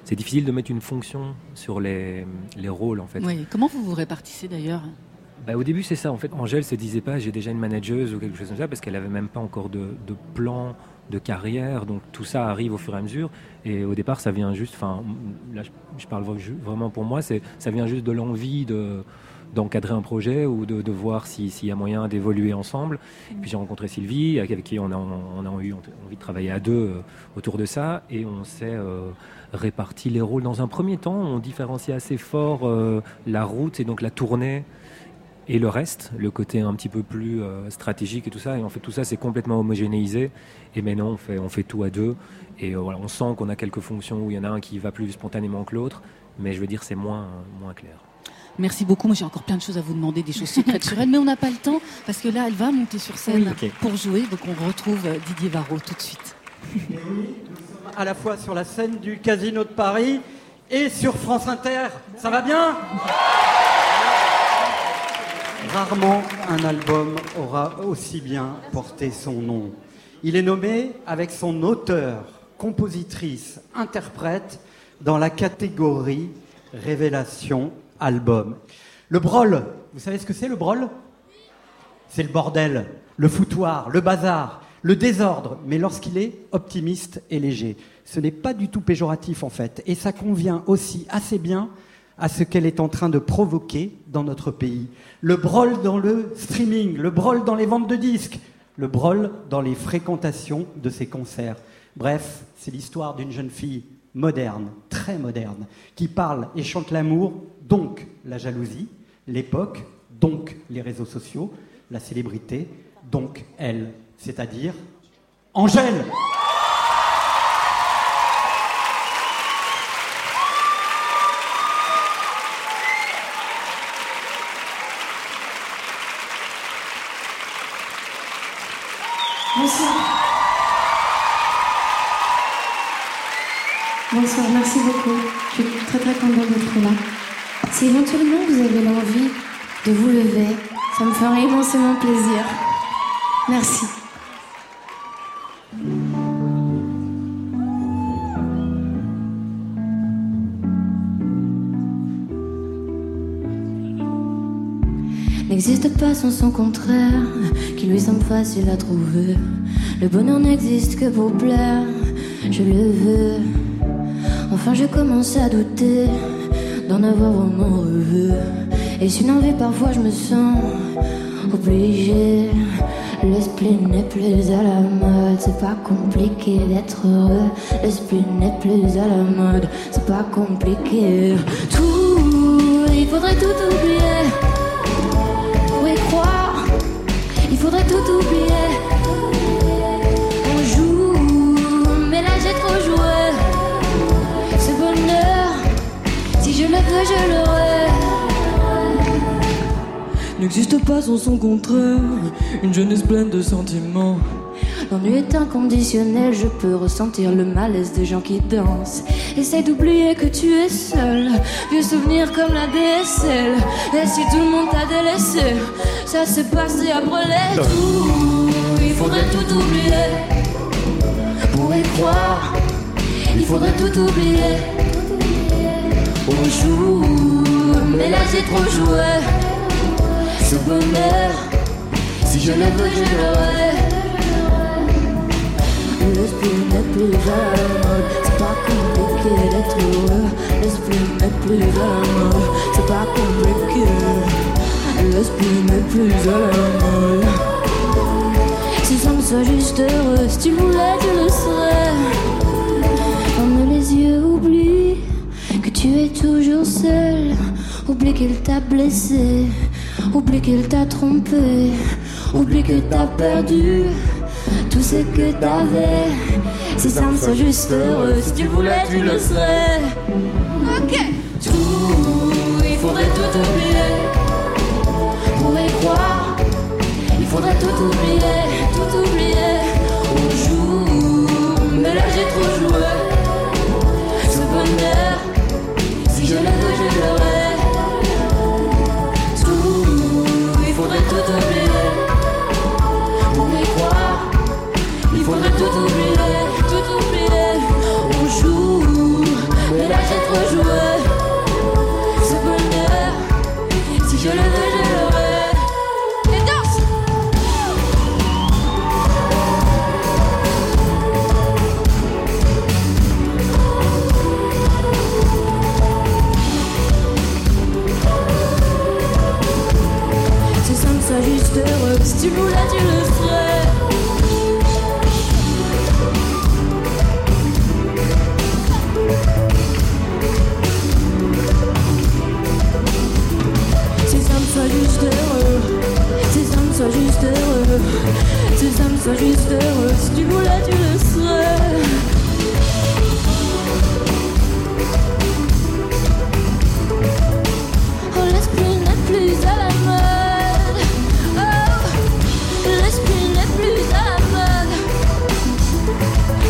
c'est difficile de mettre une fonction sur les, les rôles en fait. Oui. Comment vous vous répartissez d'ailleurs? Bah, au début, c'est ça. En fait, Angèle se disait pas j'ai déjà une manageuse ou quelque chose comme ça parce qu'elle avait même pas encore de, de plan de carrière. Donc tout ça arrive au fur et à mesure. Et au départ, ça vient juste. Enfin, là, je, parle vra- vraiment pour moi. C'est ça vient juste de l'envie de d'encadrer un projet ou de, de voir si- s'il y a moyen d'évoluer ensemble. Puis j'ai rencontré Sylvie, avec qui on a, eu envie de travailler à deux euh, autour de ça, et on s'est euh, réparti les rôles. Dans un premier temps, on différenciait assez fort euh, la route et donc la tournée et le reste, le côté un petit peu plus euh, stratégique et tout ça. Et en fait, tout ça, c'est complètement homogénéisé. Et maintenant, on fait, tout à deux. Et on sent qu'on a quelques fonctions où il y en a un qui va plus spontanément que l'autre. Mais je veux dire, c'est moins, moins clair. Merci beaucoup. Moi, j'ai encore plein de choses à vous demander, des choses secrètes sur elle, mais on n'a pas le temps parce que là, elle va monter sur scène Oui, pour jouer. Donc, on retrouve euh, Didier Varro tout de suite. À la fois sur la scène du Casino de Paris et sur France Inter. Ça va bien? Rarement un album aura aussi bien porté son nom. Il est nommé avec son auteur, compositrice, interprète dans la catégorie Révélation album. Le brol, vous savez ce que c'est le brol? C'est le bordel, le foutoir, le bazar, le désordre, mais lorsqu'il est optimiste et léger. Ce n'est pas du tout péjoratif en fait, et ça convient aussi assez bien à ce qu'elle est en train de provoquer dans notre pays. Le brol dans le streaming, le brol dans les ventes de disques, le brol dans les fréquentations de ses concerts. Bref, c'est l'histoire d'une jeune fille moderne, très moderne, qui parle et chante l'amour, donc la jalousie, l'époque, donc les réseaux sociaux, la célébrité, donc elle, c'est-à-dire Angèle. Bonsoir. Bonsoir, merci beaucoup. Je suis très très contente d'être là. Si éventuellement vous avez l'envie de vous lever, ça me ferait immensément plaisir. Merci. N'existe pas sans son contraire, qui lui semble facile à trouver. Le bonheur n'existe que pour plaire, je le veux. Enfin, je commence à douter d'en avoir vraiment rêvé. Et si une envie, parfois je me sens obligée. L'esprit n'est plus à la mode, c'est pas compliqué d'être heureux. L'esprit n'est plus à la mode, c'est pas compliqué. Tout, il faudrait tout oublier pour y croire. Il faudrait tout oublier. Je le l'aurai. N'existe pas sans son contraire, une jeunesse pleine de sentiments. L'ennui est inconditionnel, je peux ressentir le malaise des gens qui dansent. Essaye d'oublier que tu es seul, vieux souvenir comme la DSL. Et si tout le monde t'a délaissé, ça s'est passé à brûler tout. Il faudrait tout oublier pour y croire. Il faudrait tout oublier. On joue, mais là j'ai trop joué. Ce bonheur, si je le veux, je l'aurai. L'esprit n'est plus mode, c'est pas compliqué d'être heureux. L'esprit n'est plus mode, c'est pas compliqué. L'esprit n'est plus mode. Si ça me soit juste heureux, si tu voulais, tu le serais. Ferme les yeux, oublie que tu es toujours seul. Oublie qu'il t'a blessé, oublie qu'il t'a trompé, oublie que t'as perdu tout ce que t'avais. Si ça me soit juste heureux, si tu voulais, tu le serais. Ok. Tout, il faudrait tout oublier pour y croire. Il faudrait tout oublier, tout oublier. Soit juste heureux, si tu voulais, tu le serais. Oh, l'esprit n'est plus à la mode. Oh, l'esprit n'est plus à la mode.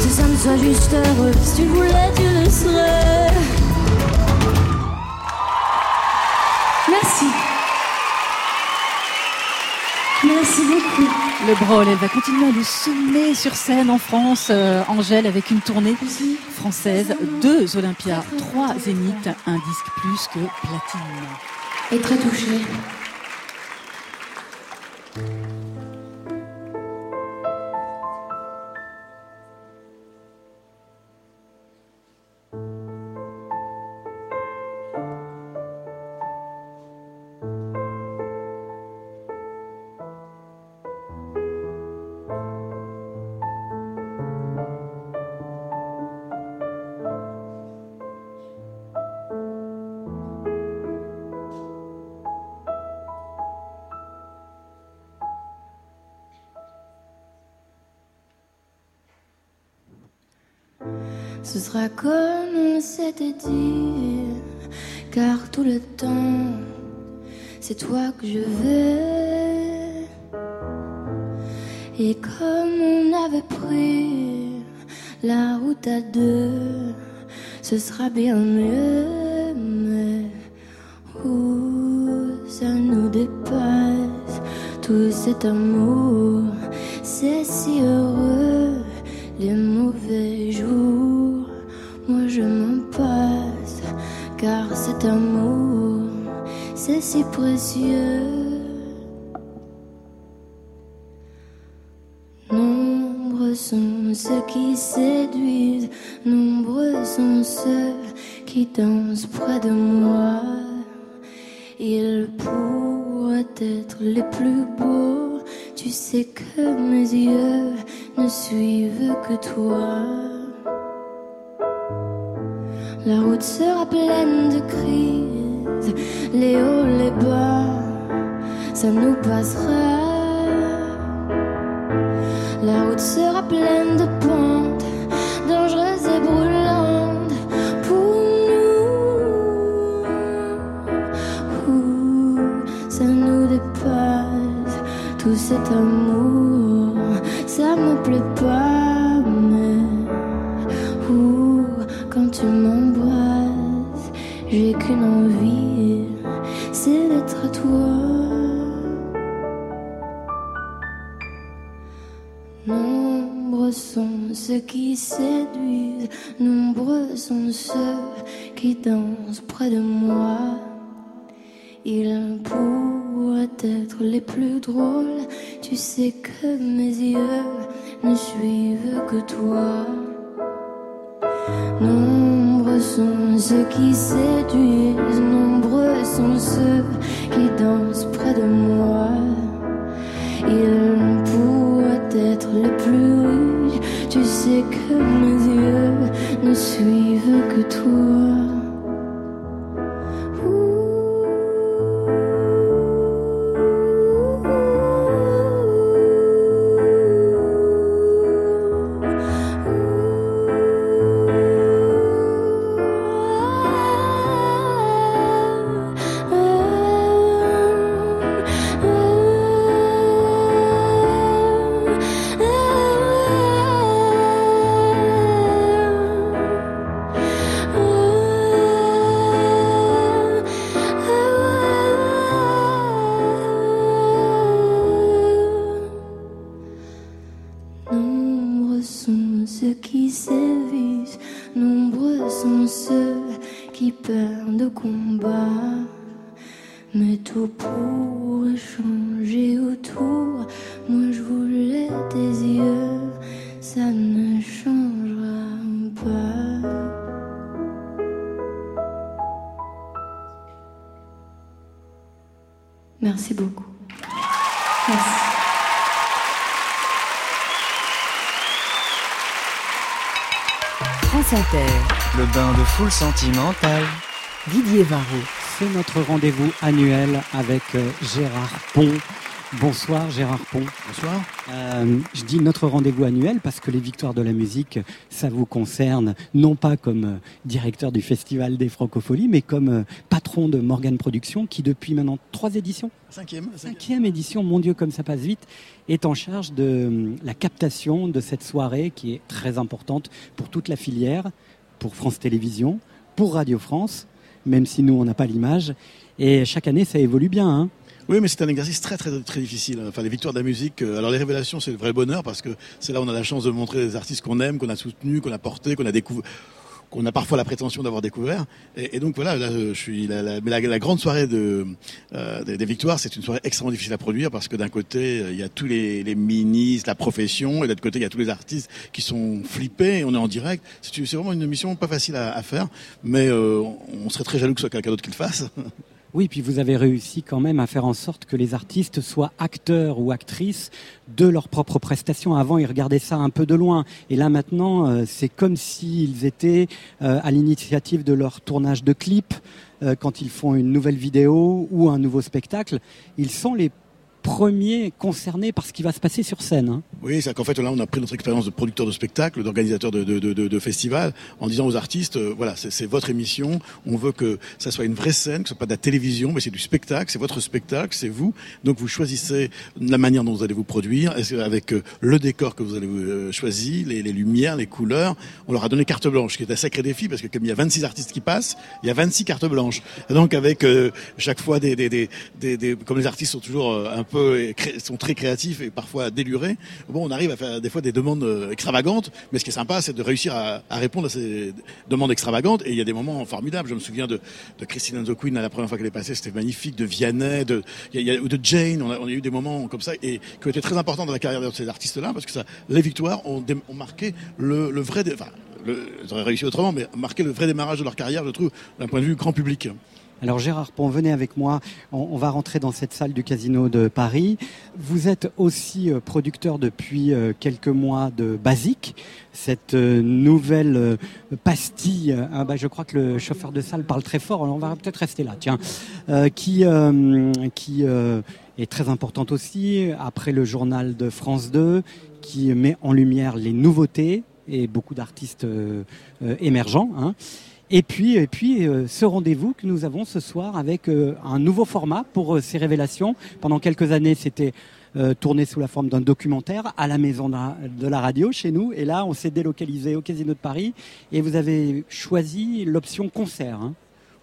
Si ça me soit juste heureux, si tu voulais, tu le serais. Merci. Merci beaucoup. Le Brol, elle va continuer à le sur scène en France. Euh, Angèle avec une tournée française, deux Olympias, trois Zénith, un disque plus que platine. Et très touchée. Ce sera comme on s'était dit, car tout le temps, c'est toi que je veux. Et comme on avait pris la route à deux, ce sera bien mieux, mais où ça nous dépasse, tout cet amour, c'est si heureux, si précieux. Nombreux sont ceux qui séduisent, nombreux sont ceux qui dansent près de moi. Ils pourraient être les plus beaux, tu sais que mes yeux ne suivent que toi. La route sera pleine de les hauts, les bas, ça nous passera. La route sera pleine de pentes, dangereuses et brûlantes pour nous. Ça nous dépasse, tout cet amour, ça me plaît pas, qui séduisent, nombreux sont ceux qui dansent près de moi. Ils pourraient être les plus drôles, tu sais que mes yeux ne suivent que toi. Nombreux sont ceux qui séduisent, nombreux sont ceux qui dansent près de moi. Ils pourraient être les plus sais que mes yeux ne suivent que toi. Perdent au combat. Mais tout pourrait changer bain de foule sentimentale. Didier Varro. C'est notre rendez-vous annuel avec euh, Gérard Pont. Bonsoir Gérard Pont. Bonsoir. Euh, je dis notre rendez-vous annuel parce que les victoires de la musique, ça vous concerne non pas comme euh, directeur du Festival des Francopholies, mais comme patron de Morgan Productions qui depuis maintenant trois éditions, Cinquième. cinquième édition, mon Dieu comme ça passe vite, est en charge de la captation de cette soirée qui est très importante pour toute la filière, pour France Télévisions, pour Radio France, même si nous on n'a pas l'image. Et chaque année ça évolue bien. Hein Oui, mais c'est un exercice très très très difficile. Enfin, les victoires de la musique. euh, Alors les révélations, c'est le vrai bonheur parce que c'est là où on a la chance de montrer des artistes qu'on aime, qu'on a soutenus, qu'on a portés, qu'on a découvert qu'on a parfois la prétention d'avoir découvert. Et, donc voilà, là, je suis la, la, la, la grande soirée de, euh, des, victoires, c'est une soirée extrêmement difficile à produire parce que d'un côté, euh, il y a tous les, les ministres, la profession, et de l'autre côté, il y a tous les artistes qui sont flippés. Et on est en direct. C'est c'est vraiment une mission pas facile à, à faire, mais euh, on serait très jaloux que ce soit quelqu'un d'autre qui le fasse. [laughs] Oui, puis vous avez réussi quand même à faire en sorte que les artistes soient acteurs ou actrices de leurs propres prestations. Avant, ils regardaient ça un peu de loin. Et là, maintenant, euh, c'est comme s'ils étaient euh, à l'initiative de leur tournage de clip, euh, quand ils font une nouvelle vidéo ou un nouveau spectacle. Ils sont les premiers concernés par ce qui va se passer sur scène. hein. Oui, c'est qu'en fait là on a pris notre expérience de producteur de spectacle, d'organisateur de, de, de, de, de festival, en disant aux artistes, euh, voilà, c'est votre émission, on veut que ça soit une vraie scène, que ce soit pas de la télévision, mais c'est du spectacle, c'est votre spectacle, c'est vous. Donc vous choisissez la manière dont vous allez vous produire, avec euh, le décor que vous allez euh, choisir, les, les lumières, les couleurs. On leur a donné carte blanche, qui est un sacré défi parce que comme il y a 26 artistes qui passent, il y a 26 cartes blanches. Donc avec euh, chaque fois des, des, des, des, des- comme les artistes sont toujours euh, un peu sont très créatifs et parfois délurés, bon on arrive à faire des fois des demandes euh, extravagantes, mais ce qui est sympa c'est de réussir à, répondre à ces demandes extravagantes et il y a des moments formidables. Je me souviens de, Christine and the la première fois qu'elle est passée, c'était magnifique, de Vianney, de, de Jane, on a, eu des moments comme ça et qui ont été très importants dans la carrière de ces artistes-là parce que les victoires ont, marqué le, vrai, enfin, le, réussi autrement, mais marqué le vrai démarrage de leur carrière, je trouve, d'un point de vue grand public. Alors Gérard Pont, venez avec moi. On, va rentrer dans cette salle du Casino de Paris. Vous êtes aussi euh, producteur depuis euh, quelques mois de Basique, cette euh, nouvelle pastille. ah bah, je crois que le chauffeur de salle parle très fort. On va peut-être rester là, tiens. Qui qui est très importante aussi après le journal de France 2, qui met en lumière les nouveautés et beaucoup d'artistes émergents. hein. Et puis, et puis euh, ce rendez-vous que nous avons ce soir avec euh, un nouveau format pour euh, ces révélations. Pendant quelques années, c'était tourné sous la forme d'un documentaire à la maison de la, de la radio chez nous. Et là, on s'est délocalisé au Casino de Paris et vous avez choisi l'option concert. hein.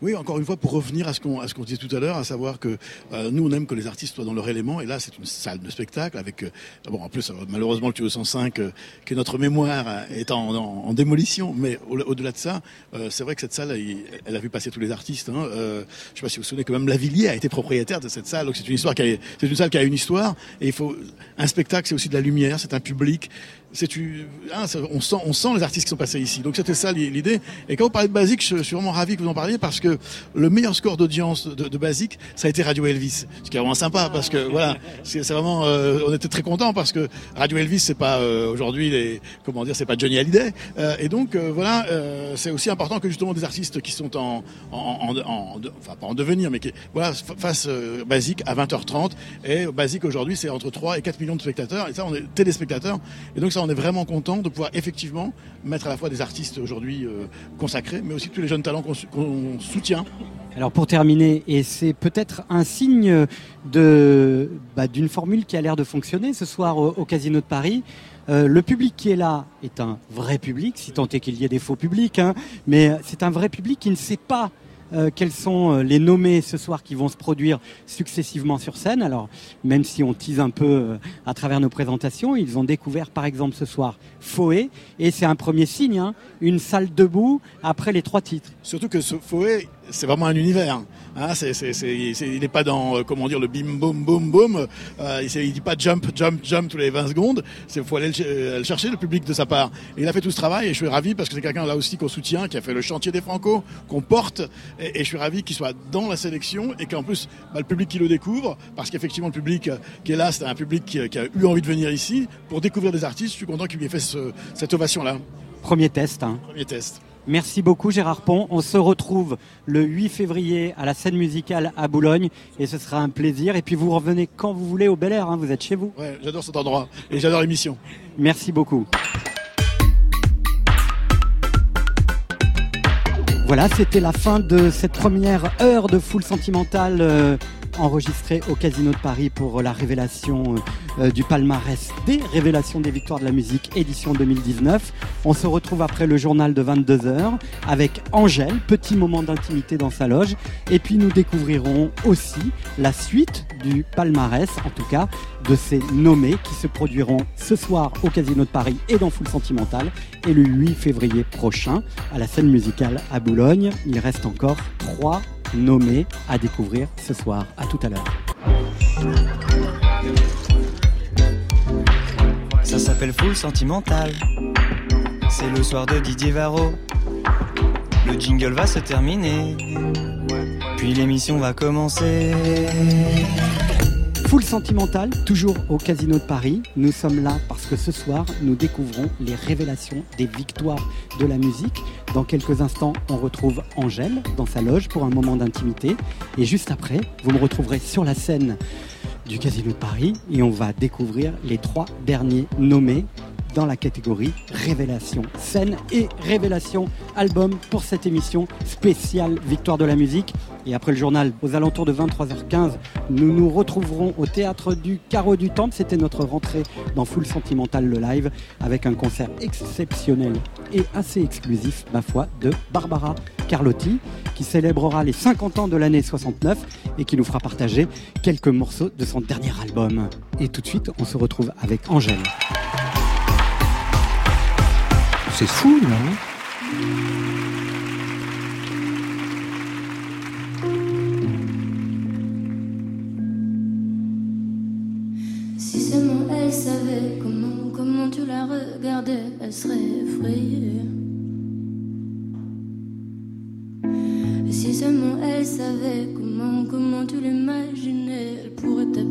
Oui, encore une fois, pour revenir à ce qu'on qu'on disait tout à l'heure, à savoir que euh, nous, on aime que les artistes soient dans leur élément, et là, c'est une salle de spectacle avec, euh, bon, en plus, euh, malheureusement, le Studio 105, euh, qui notre mémoire, euh, est en, en- en démolition, mais au- au-delà de ça, c'est vrai que cette salle, elle, elle a vu passer tous les artistes. Hein, je sais pas si vous vous souvenez que même Lavillier a été propriétaire de cette salle, donc c'est une histoire qui a, c'est une salle qui a une histoire, et il faut un spectacle, c'est aussi de la lumière, c'est un public. C'est hein, on sent, on sent les artistes qui sont passés ici. Donc c'était ça l'idée. Et quand vous parlez de Basique, je, suis vraiment ravi que vous en parliez parce que le meilleur score d'audience de, de Basique, ça a été Radio Elvis, ce qui est vraiment sympa parce que voilà, c'est vraiment, euh, on était très contents parce que Radio Elvis, c'est pas euh, aujourd'hui les, comment dire, c'est pas Johnny Hallyday. Euh, et donc euh, voilà, euh, c'est aussi important que justement des artistes qui sont en, en, en, enfin pas en devenir, mais qui voilà fa- fassent euh, Basique à 20h30. Et Basique aujourd'hui, c'est entre 3 et 4 millions de spectateurs. Et ça, on est téléspectateurs. Et donc on est vraiment content de pouvoir effectivement mettre à la fois des artistes aujourd'hui euh, consacrés, mais aussi tous les jeunes talents qu'on soutient. Alors pour terminer, et c'est peut-être un signe bah, d'une formule qui a l'air de fonctionner ce soir au, au Casino de Paris. Euh, le public qui est là est un vrai public, si tant est qu'il y ait des faux publics, hein, mais c'est un vrai public qui ne sait pas euh, quels sont euh, les nommés ce soir qui vont se produire successivement sur scène? Alors, même si on tease un peu euh, à travers nos présentations, ils ont découvert par exemple ce soir Foé, et c'est un premier signe, hein, une salle debout après les trois titres. Surtout que ce c'est vraiment un univers. Hein, c'est, c'est, c'est, c'est- il n'est pas dans, euh, comment dire, le bim, boum, boum, boum. Euh, il, il dit pas jump, jump, jump tous les 20 secondes. Il faut aller le, euh, le chercher, le public de sa part. Et il a fait tout ce travail et je suis ravi parce que c'est quelqu'un là aussi qu'on soutient, qui a fait le chantier des Franco, qu'on porte. Et, et je suis ravi qu'il soit dans la sélection et qu'en plus, bah, le public qui le découvre, parce qu'effectivement, le public qui est là, c'est un public qui, qui a eu envie de venir ici pour découvrir des artistes. Je suis content qu'il lui ait fait ce- cette ovation-là. Premier test. hein. Premier test. Merci beaucoup Gérard Pont. On se retrouve le 8 février à la scène musicale à Boulogne et ce sera un plaisir. Et puis vous revenez quand vous voulez au Bel Air, hein, vous êtes chez vous. Ouais, j'adore cet endroit et j'adore l'émission. Merci beaucoup. Voilà, c'était la fin de cette première heure de foule sentimentale euh, enregistrée au Casino de Paris pour la révélation euh, du palmarès des révélations des victoires de la musique édition 2019. On se retrouve après le journal de 22h avec Angèle, petit moment d'intimité dans sa loge. Et puis nous découvrirons aussi la suite du palmarès, en tout cas de ces nommés qui se produiront ce soir au Casino de Paris et dans Foule Sentimentale et le 8 février prochain à la scène musicale à Boulogne. Il reste encore trois nommés à découvrir ce soir. À tout à l'heure. Ça s'appelle Full Sentimental. C'est le soir de Didier Varro. Le jingle va se terminer. Puis l'émission va commencer. Full sentimental, toujours au Casino de Paris. Nous sommes là parce que ce soir, nous découvrons les révélations des victoires de la musique. Dans quelques instants, on retrouve Angèle dans sa loge pour un moment d'intimité. Et juste après, vous me retrouverez sur la scène du Casino de Paris et on va découvrir les trois derniers nommés dans la catégorie Révélation scène et Révélation album pour cette émission spéciale Victoire de la musique. Et après le journal, aux alentours de 23h15, nous nous retrouverons au théâtre du Carreau du Temple. C'était notre rentrée dans Full Sentimental le live avec un concert exceptionnel et assez exclusif, ma foi, de Barbara Carlotti qui célébrera les 50 ans de l'année 69 et qui nous fera partager quelques morceaux de son dernier album. Et tout de suite, on se retrouve avec Angèle c'est fou, Si seulement elle savait comment, comment tu la regardais, elle serait effrayée. Si seulement elle savait comment, comment tu l'imaginais, elle pourrait t'appeler.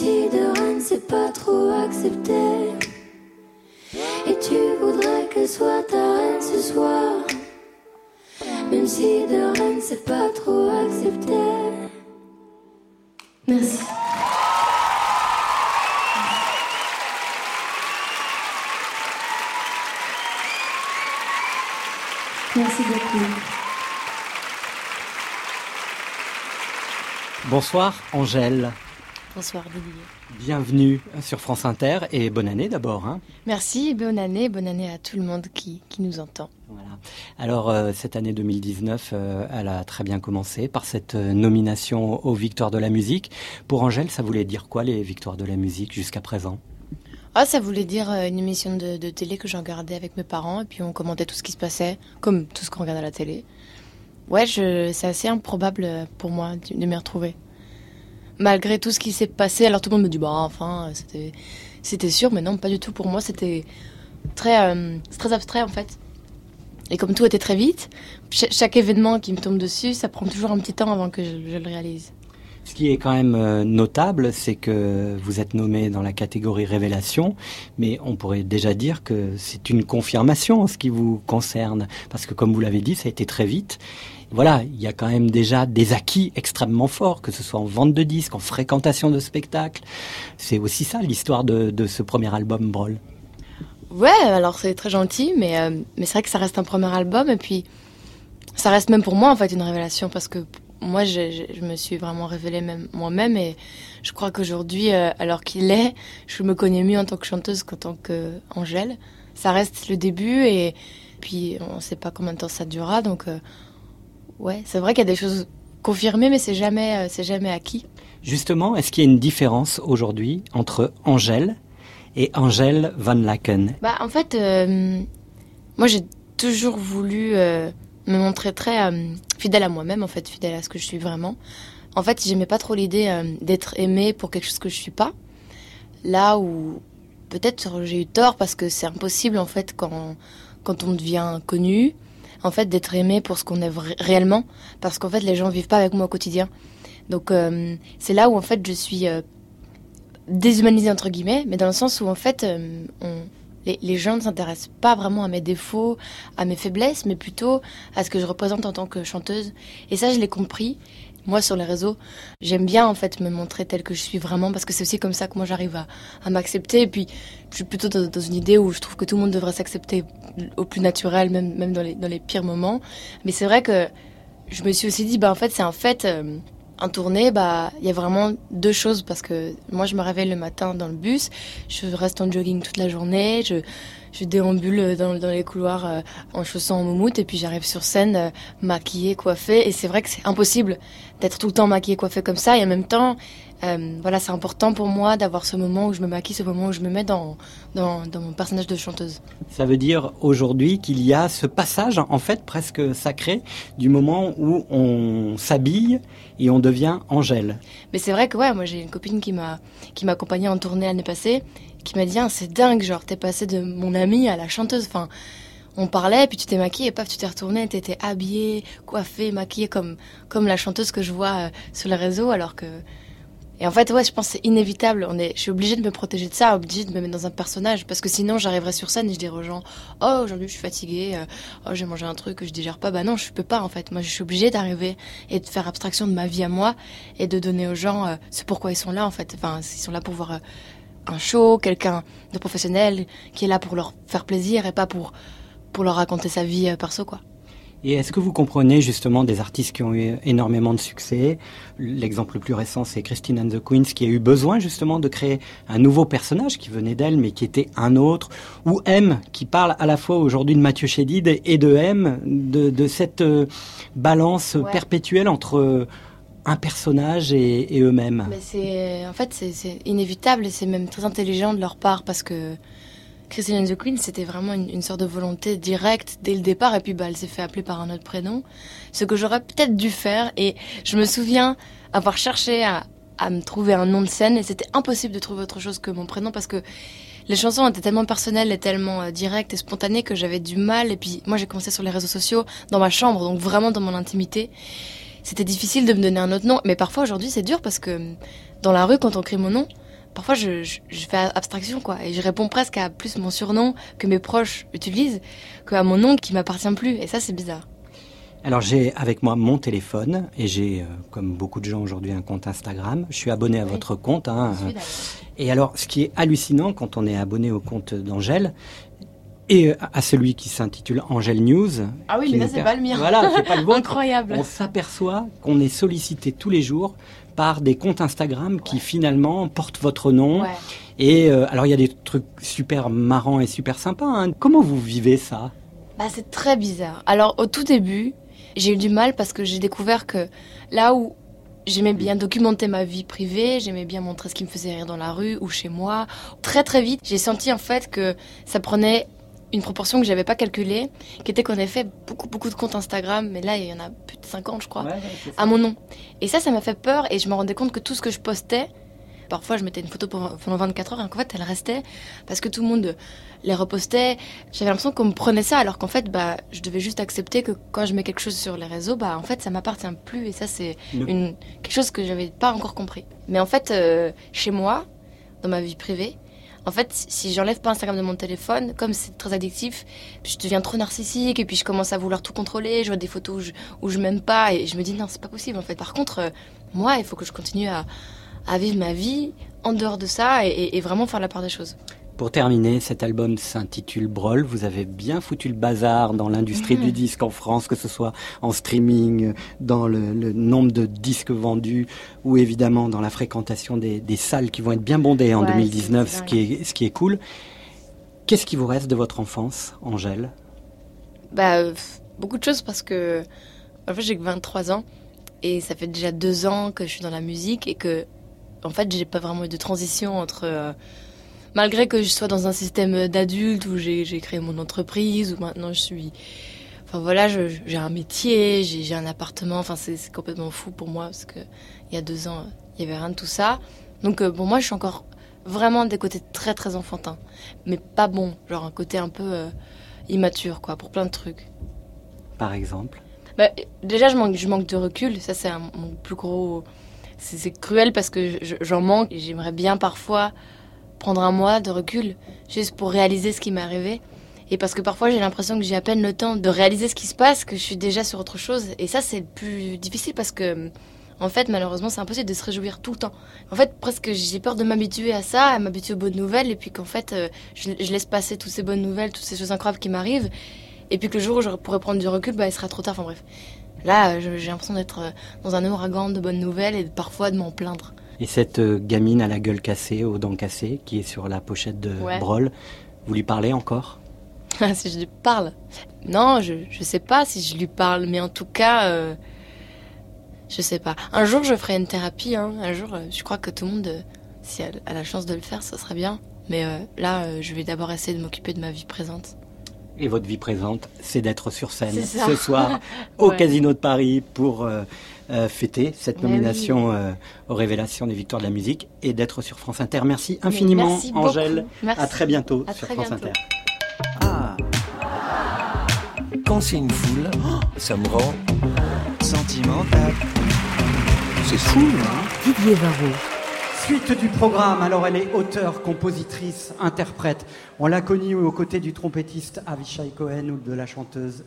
Si de reine c'est pas trop accepté. Et tu voudrais qu'elle soit ta reine ce soir. Même si de reine c'est pas trop accepté. Merci. Merci beaucoup. Bonsoir Angèle, Bonsoir Didier. bienvenue sur France Inter et bonne année d'abord. hein. Merci, bonne année, bonne année à tout le monde qui, qui nous entend. Alors euh, cette année 2019, euh, elle a très bien commencé par cette euh, nomination aux Victoires de la musique. Pour Angèle, ça voulait dire quoi les Victoires de la musique jusqu'à présent? Ah, ça voulait dire une émission de, de télé que j'ai regardais avec mes parents et puis on commentait tout ce qui se passait, comme tout ce qu'on regarde à la télé. Ouais, c'est assez improbable pour moi de, de m'y retrouver. Malgré tout ce qui s'est passé, alors tout le monde me dit, bah enfin, c'était, sûr, mais non, pas du tout. Pour moi, c'était très, euh, très abstrait en fait. Et comme tout était très vite, ch- chaque événement qui me tombe dessus, ça prend toujours un petit temps avant que je, je le réalise. Ce qui est quand même euh, notable, c'est que vous êtes nommé dans la catégorie révélation, mais on pourrait déjà dire que c'est une confirmation en ce qui vous concerne, parce que comme vous l'avez dit, ça a été très vite. Voilà, il y a quand même déjà des acquis extrêmement forts, que ce soit en vente de disques, en fréquentation de spectacles. C'est aussi ça l'histoire de, ce premier album Brawl. Ouais, alors c'est très gentil, mais, euh, mais c'est vrai que ça reste un premier album, et puis ça reste même pour moi en fait une révélation, parce que moi je me suis vraiment révélée même moi-même, et je crois qu'aujourd'hui, euh, alors qu'il est, je me connais mieux en tant que chanteuse qu'en tant qu'Angèle. Ça reste le début, et puis on ne sait pas combien de temps ça durera, donc euh, ouais, c'est vrai qu'il y a des choses confirmées, mais c'est jamais, euh, c'est jamais acquis. Justement, est-ce qu'il y a une différence aujourd'hui entre Angèle et Angèle Van Laken? Bah, en fait, euh, moi, j'ai toujours voulu euh, me montrer très euh, fidèle à moi-même, en fait, fidèle à ce que je suis vraiment. En fait, j'aimais pas trop l'idée d'être aimée pour quelque chose que je suis pas. Là où peut-être j'ai eu tort parce que c'est impossible, en fait, quand, quand on devient connu, en fait, d'être aimé pour ce qu'on est réellement. Parce qu'en fait, les gens vivent pas avec moi au quotidien. Donc, euh, c'est là où, en fait, je suis euh, déshumanisée entre guillemets, mais dans le sens où en fait, euh, les, les gens ne s'intéressent pas vraiment à mes défauts, à mes faiblesses, mais plutôt à ce que je représente en tant que chanteuse. Et ça, je l'ai compris. Moi, sur les réseaux, j'aime bien en fait me montrer telle que je suis vraiment, parce que c'est aussi comme ça que moi j'arrive à, m'accepter. Et puis, je suis plutôt dans, dans une idée où je trouve que tout le monde devrait s'accepter au plus naturel, même, même dans, les, dans les pires moments. Mais c'est vrai que je me suis aussi dit, bah en fait, c'est un fait. euh, en tournée, bah, il y a vraiment deux choses parce que moi, je me réveille le matin dans le bus, je reste en jogging toute la journée, je, je déambule dans, dans les couloirs euh, en chaussons en moumoute et puis j'arrive sur scène euh, maquillée, coiffée. Et c'est vrai que c'est impossible d'être tout le temps maquillée, coiffée comme ça. Et en même temps, euh, voilà, c'est important pour moi d'avoir ce moment où je me maquille, ce moment où je me mets dans, dans, dans mon personnage de chanteuse. Ça veut dire aujourd'hui qu'il y a ce passage, en fait, presque sacré, du moment où on s'habille et on devient Angèle. Mais c'est vrai que ouais, moi j'ai une copine qui m'a qui m'a accompagnée en tournée l'année passée, qui m'a dit Ah, c'est dingue, genre t'es passée de mon amie à la chanteuse. Enfin, on parlait, puis tu t'es maquillée, et paf, tu t'es retournée, t'étais habillée, coiffée, maquillée comme comme la chanteuse que je vois euh, sur les réseaux, alors que et en fait, ouais, je pense que c'est inévitable. On est, je suis obligée de me protéger de ça, obligée de me mettre dans un personnage, parce que sinon, j'arriverais sur scène et je dirais aux gens, oh, aujourd'hui, je suis fatiguée, euh, oh, j'ai mangé un truc que je digère pas. Bah non, je peux pas, en fait. Moi, je suis obligée d'arriver et de faire abstraction de ma vie à moi et de donner aux gens euh, ce pourquoi ils sont là, en fait. Enfin, ils sont là pour voir euh, un show, quelqu'un de professionnel qui est là pour leur faire plaisir et pas pour pour leur raconter sa vie perso, quoi. Et est-ce que vous comprenez justement des artistes qui ont eu énormément de succès? L'exemple le plus récent, c'est Christine and the Queens, qui a eu besoin justement de créer un nouveau personnage qui venait d'elle, mais qui était un autre. Ou M, qui parle à la fois aujourd'hui de Mathieu Chédid et de M, de, de cette euh, balance Ouais. perpétuelle entre euh, un personnage et, et eux-mêmes. Mais c'est, en fait, c'est, c'est inévitable et c'est même très intelligent de leur part parce que Christine and the Queen, c'était vraiment une, sorte de volonté directe dès le départ. Et puis, bah, elle s'est fait appeler par un autre prénom. Ce que j'aurais peut-être dû faire. Et je me souviens avoir cherché à, à me trouver un nom de scène. Et c'était impossible de trouver autre chose que mon prénom parce que les chansons étaient tellement personnelles et tellement euh, directes et spontanées que j'avais du mal. Et puis, moi, j'ai commencé sur les réseaux sociaux, dans ma chambre, donc vraiment dans mon intimité. C'était difficile de me donner un autre nom. Mais parfois, aujourd'hui, c'est dur parce que dans la rue, quand on crie mon nom, parfois je, je, je fais abstraction quoi et je réponds presque à plus mon surnom que mes proches utilisent que à mon nom qui m'appartient plus et ça c'est bizarre. Alors j'ai avec moi mon téléphone et j'ai, euh, comme beaucoup de gens aujourd'hui, un compte Instagram. Je suis abonné à votre compte. hein, et alors ce qui est hallucinant quand on est abonné au compte d'Angèle et euh, à celui qui s'intitule Angèle News. Ah oui, mais là c'est pas le mien. Voilà, c'est pas le vôtre. Incroyable. On s'aperçoit qu'on est sollicité tous les jours par des comptes Instagram qui finalement portent votre nom. Ouais. Et euh, alors il y a des trucs super marrants et super sympas. hein. Comment vous vivez ça? Bah, c'est très bizarre. Alors, au tout début, j'ai eu du mal parce que j'ai découvert que là où j'aimais bien documenter ma vie privée, j'aimais bien montrer ce qui me faisait rire dans la rue ou chez moi, très très vite, j'ai senti en fait que ça prenait une proportion que j'avais pas calculée, qui était qu'on avait fait beaucoup beaucoup de comptes Instagram, mais là il y en a plus de 50 je crois, à mon nom. Et ça, ça m'a fait peur et je me rendais compte que tout ce que je postais, parfois je mettais une photo pendant 24 heures et qu'en fait elle restait parce que tout le monde les repostait. J'avais l'impression qu'on me prenait ça alors qu'en fait bah je devais juste accepter que quand je mets quelque chose sur les réseaux bah en fait ça m'appartient plus et ça c'est Ne- une quelque chose que j'avais pas encore compris. Mais en fait euh, chez moi dans ma vie privée en fait, si j'enlève pas Instagram de mon téléphone, comme c'est très addictif, je deviens trop narcissique et puis je commence à vouloir tout contrôler. Je vois des photos où je, m'aime pas et je me dis non, c'est pas possible en fait. Par contre, euh, moi, il faut que je continue à, vivre ma vie en dehors de ça et vraiment faire la part des choses. Pour terminer, cet album s'intitule Brol. Vous avez bien foutu le bazar dans l'industrie Mhm. du disque en France, que ce soit en streaming, dans le, le nombre de disques vendus, ou évidemment dans la fréquentation des, des salles qui vont être bien bondées en Ouais, 2019, c'est ce qui, est, ce qui est cool. Qu'est-ce qui vous reste de votre enfance, Angèle? Bah, beaucoup de choses parce que en fait j'ai que 23 ans et ça fait déjà deux ans que je suis dans la musique et que en fait j'ai pas vraiment eu de transition entre euh, malgré que je sois dans un système d'adulte où j'ai créé mon entreprise où maintenant je suis enfin voilà j'ai un métier j'ai un appartement enfin c'est complètement fou pour moi parce que il y a deux ans il y avait rien de tout ça donc euh, pour moi je suis encore vraiment des côtés très très enfantins mais pas bon genre un côté un peu euh, immature quoi pour plein de trucs par exemple? Bah, déjà, je manque, je manque de recul. Ça, c'est mon plus gros. C'est cruel parce que je- j'en manque et j'aimerais bien parfois prendre un mois de recul juste pour réaliser ce qui m'est arrivé. Et parce que parfois, j'ai l'impression que j'ai à peine le temps de réaliser ce qui se passe, que je suis déjà sur autre chose. Et ça, c'est le plus difficile parce que, en fait, malheureusement, c'est impossible de se réjouir tout le temps. En fait, presque, j'ai peur de m'habituer à ça, à m'habituer aux bonnes nouvelles, et puis qu'en fait, euh, je, je laisse passer toutes ces bonnes nouvelles, toutes ces choses incroyables qui m'arrivent. Et puis que le jour où je pourrais prendre du recul, bah, il sera trop tard. Enfin bref. Là, euh, j'ai l'impression d'être euh, dans un ouragan de bonnes nouvelles et parfois de m'en plaindre. Et cette euh, gamine à la gueule cassée, aux dents cassées, qui est sur la pochette de Ouais. Brol, vous lui parlez encore? [laughs] Si je lui parle. Non, je, je sais pas si je lui parle, mais en tout cas, euh, je sais pas. Un jour, je ferai une thérapie. Hein. Un jour, euh, je crois que tout le monde, euh, si elle a la chance de le faire, ça serait bien. Mais euh, là, je vais d'abord essayer de m'occuper de ma vie présente. Et votre vie présente, c'est d'être sur scène ce soir [laughs] au Ouais. Casino de Paris pour euh, euh, fêter cette Mais nomination oui. euh, aux révélations des victoires de la musique et d'être sur France Inter. Merci infiniment, merci. Angèle. Merci. À très bientôt À sur très France bientôt. Inter. Ah. Quand c'est une foule, ça me rend sentimental. C'est fou, hein Didier Varro. Suite du programme, alors elle est auteure, compositrice, interprète. On l'a connue aux côtés du trompettiste Avishai Cohen ou de la chanteuse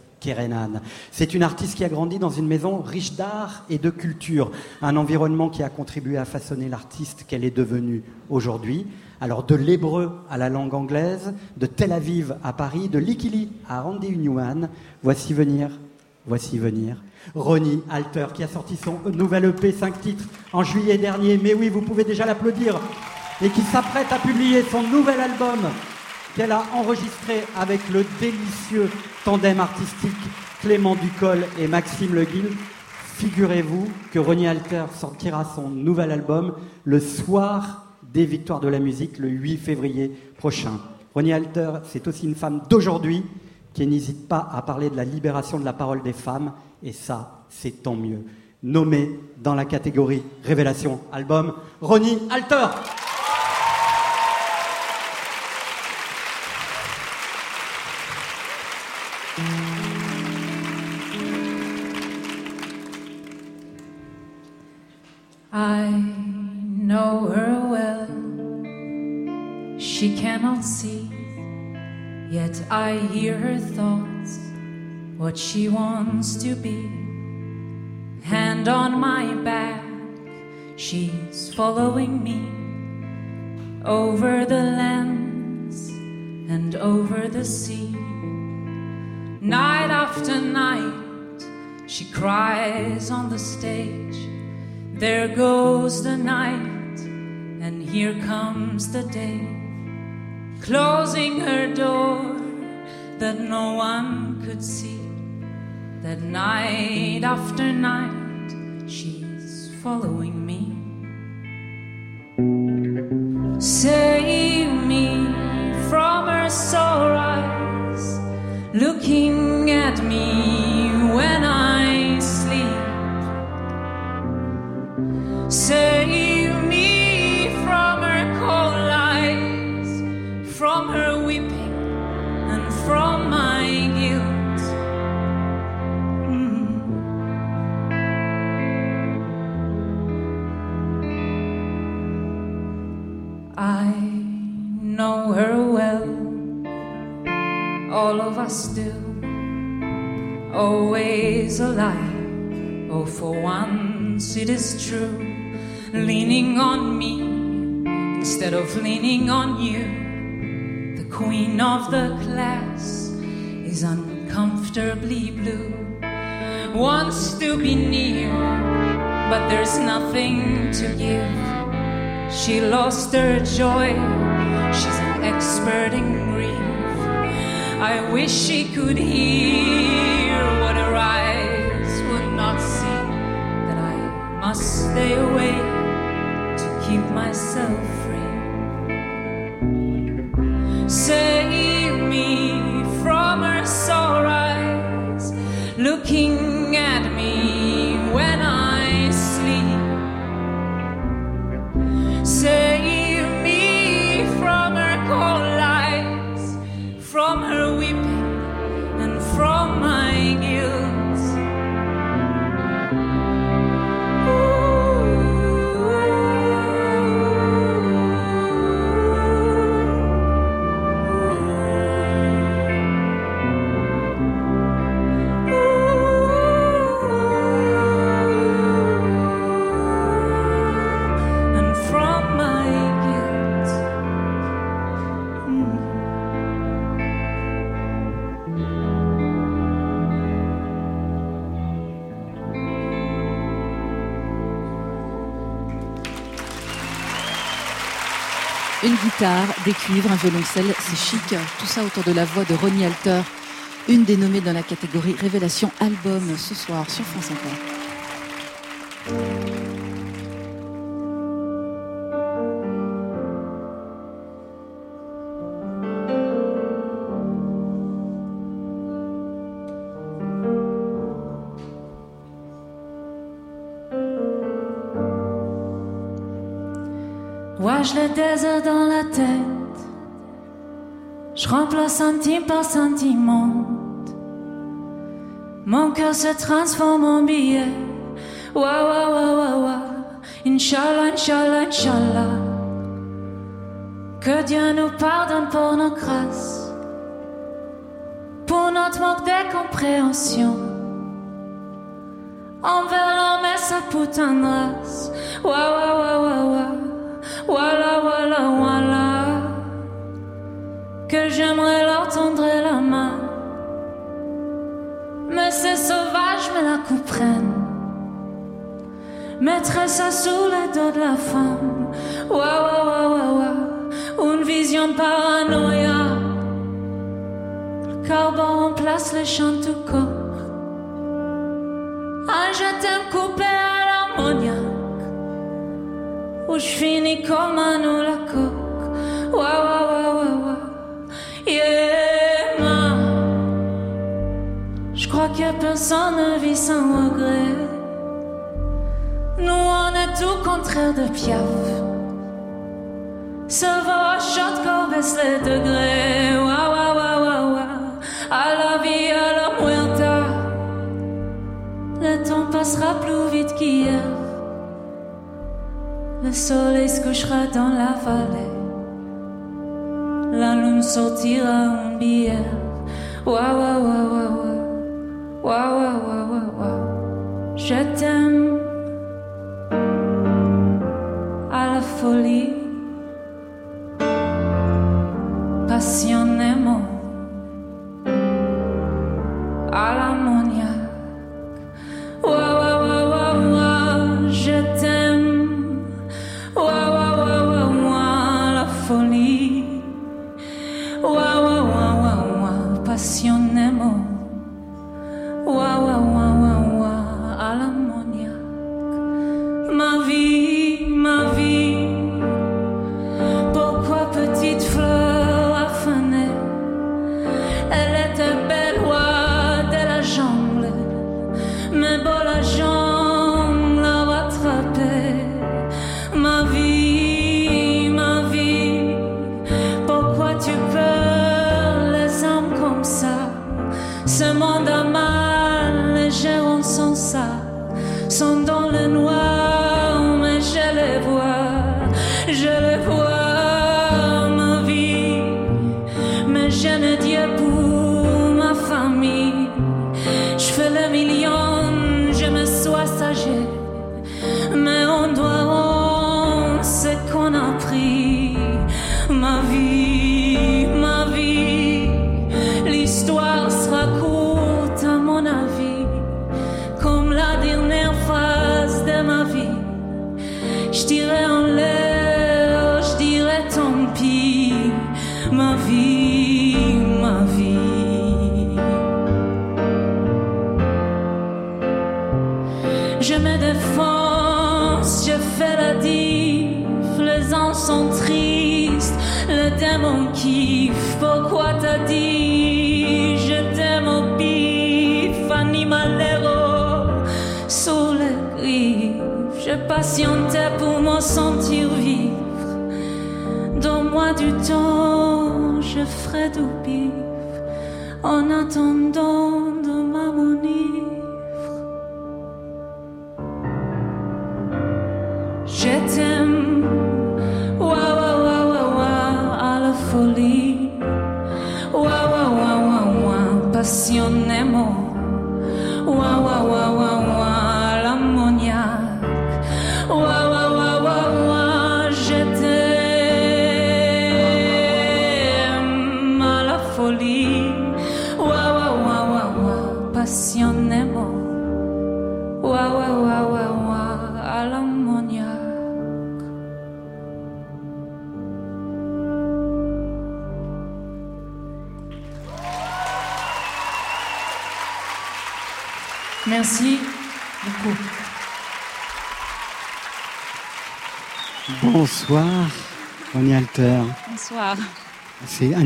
C'est une artiste qui a grandi dans une maison riche d'art et de culture, un environnement qui a contribué à façonner l'artiste qu'elle est devenue aujourd'hui. Alors de l'hébreu à la langue anglaise, de Tel Aviv à Paris, de Likili à Randy Newman, voici venir, voici venir. Ronnie Alter qui a sorti son nouvel EP 5 titres en juillet dernier, mais oui, vous pouvez déjà l'applaudir, et qui s'apprête à publier son nouvel album qu'elle a enregistré avec le délicieux tandem artistique Clément Ducol et Maxime Le Guil. Figurez-vous que Ronnie Alter sortira son nouvel album le soir des Victoires de la musique, le 8 février prochain. Ronnie Alter, c'est aussi une femme d'aujourd'hui qui n'hésite pas à parler de la libération de la parole des femmes, et ça, c'est tant mieux. Nommée dans la catégorie Révélation Album, Ronnie Alter. See, yet I hear her thoughts, what she wants to be. Hand on my back, she's following me over the lands and over the sea. Night after night, she cries on the stage. There goes the night, and here comes the day. Closing her door that no one could see. That night after night, she's following me. Save me from her sore eyes, looking at me when I sleep. Save all of us do. Always alive, oh, for once it is true. Leaning on me instead of leaning on you. The queen of the class is uncomfortably blue. Wants to be near, but there's nothing to give. She lost her joy, she's an expert in. I wish she could hear what her eyes would not see. That I must stay away to keep myself free. Save me des cuivres, un violoncelle, c'est chic. Tout ça autour de la voix de Ronnie Alter, une des nommées dans la catégorie Révélation Album ce soir sur France Inter. Vois-je le désert dans la tête. Je remplace centime par sentiment. Mon cœur se transforme en billet. Wa wa wa wa Inch'Allah, Inch'Allah, Inch'Allah. Que Dieu nous pardonne pour nos grâces. Pour notre manque de compréhension. Envers l'homme et sa putain de race wa wa wa wa Voilà, voilà, voilà. Que j'aimerais leur tendre la main. Mais ces sauvages me la comprennent. Mettrais ça sous les dos de la femme. Wa, wa, wa, wa, wa. Une vision paranoïa. Le carbone remplace les chants tout corps. Un je t'aime coupé à l'ammoniaque où je finis comme un ou la coque. Waouh, waouh, waouh, waouh, yeah, ma. Je crois que personne ne vit sans regret. Nous, on est tout contraire de Piaf. Sauvage, qu'on baisse les degrés. Waouh, waouh, waouh, waouh, waouh, à la vie, à la muerta. Le temps passera plus vite qu'hier. Le soleil se couchera dans la vallée. La lune sortira en bière. Wa, wa, wa, wa, wa. Wa, wa, wa, wa, wa. Je t'aime à la folie, passionnément, à l'ammoniaque. Wa,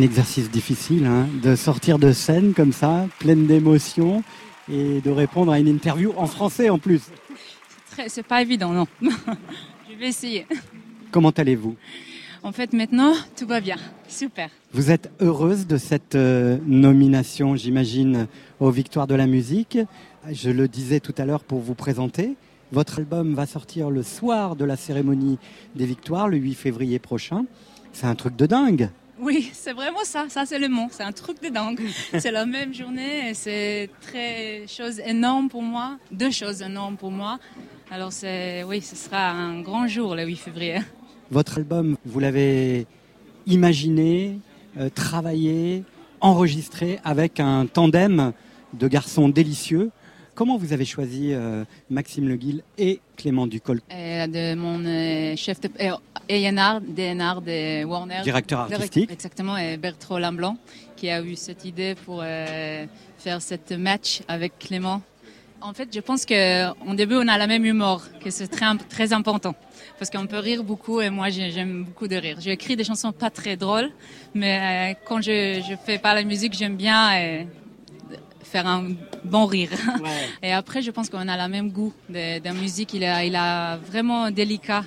exercice difficile hein, de sortir de scène comme ça, pleine d'émotions, et de répondre à une interview en français en plus. C'est pas évident, non. [laughs] Je vais essayer. Comment allez-vous? En fait, maintenant, tout va bien. Super. Vous êtes heureuse de cette euh, nomination, j'imagine, aux Victoires de la musique. Je le disais tout à l'heure pour vous présenter. Votre album va sortir le soir de la cérémonie des Victoires, le 8 février prochain. C'est un truc de dingue. Oui, c'est vraiment ça. Ça, c'est le mot. C'est un truc de dingue. [laughs] c'est la même journée et c'est très chose énorme pour moi. Deux choses énormes pour moi. Alors, c'est, oui, ce sera un grand jour le 8 février. Votre album, vous l'avez imaginé, euh, travaillé, enregistré avec un tandem de garçons délicieux. Comment vous avez choisi euh, Maxime Le Guil et Clément Ducol Et de mon euh, chef de euh, A&R, DNR de Warner. Directeur artistique. Exactement, et Bertrand Lamblanc, qui a eu cette idée pour euh, faire cette match avec Clément. En fait, je pense qu'en début, on a la même humour, que c'est très, très important. Parce qu'on peut rire beaucoup et moi, j'ai- j'aime beaucoup de rire. J'écris des chansons pas très drôles, mais euh, quand je, fais pas la musique, j'aime bien euh, faire un bon rire. [laughs] Et après, je pense qu'on a le même goût de, de musique. Il a, il a vraiment délicat.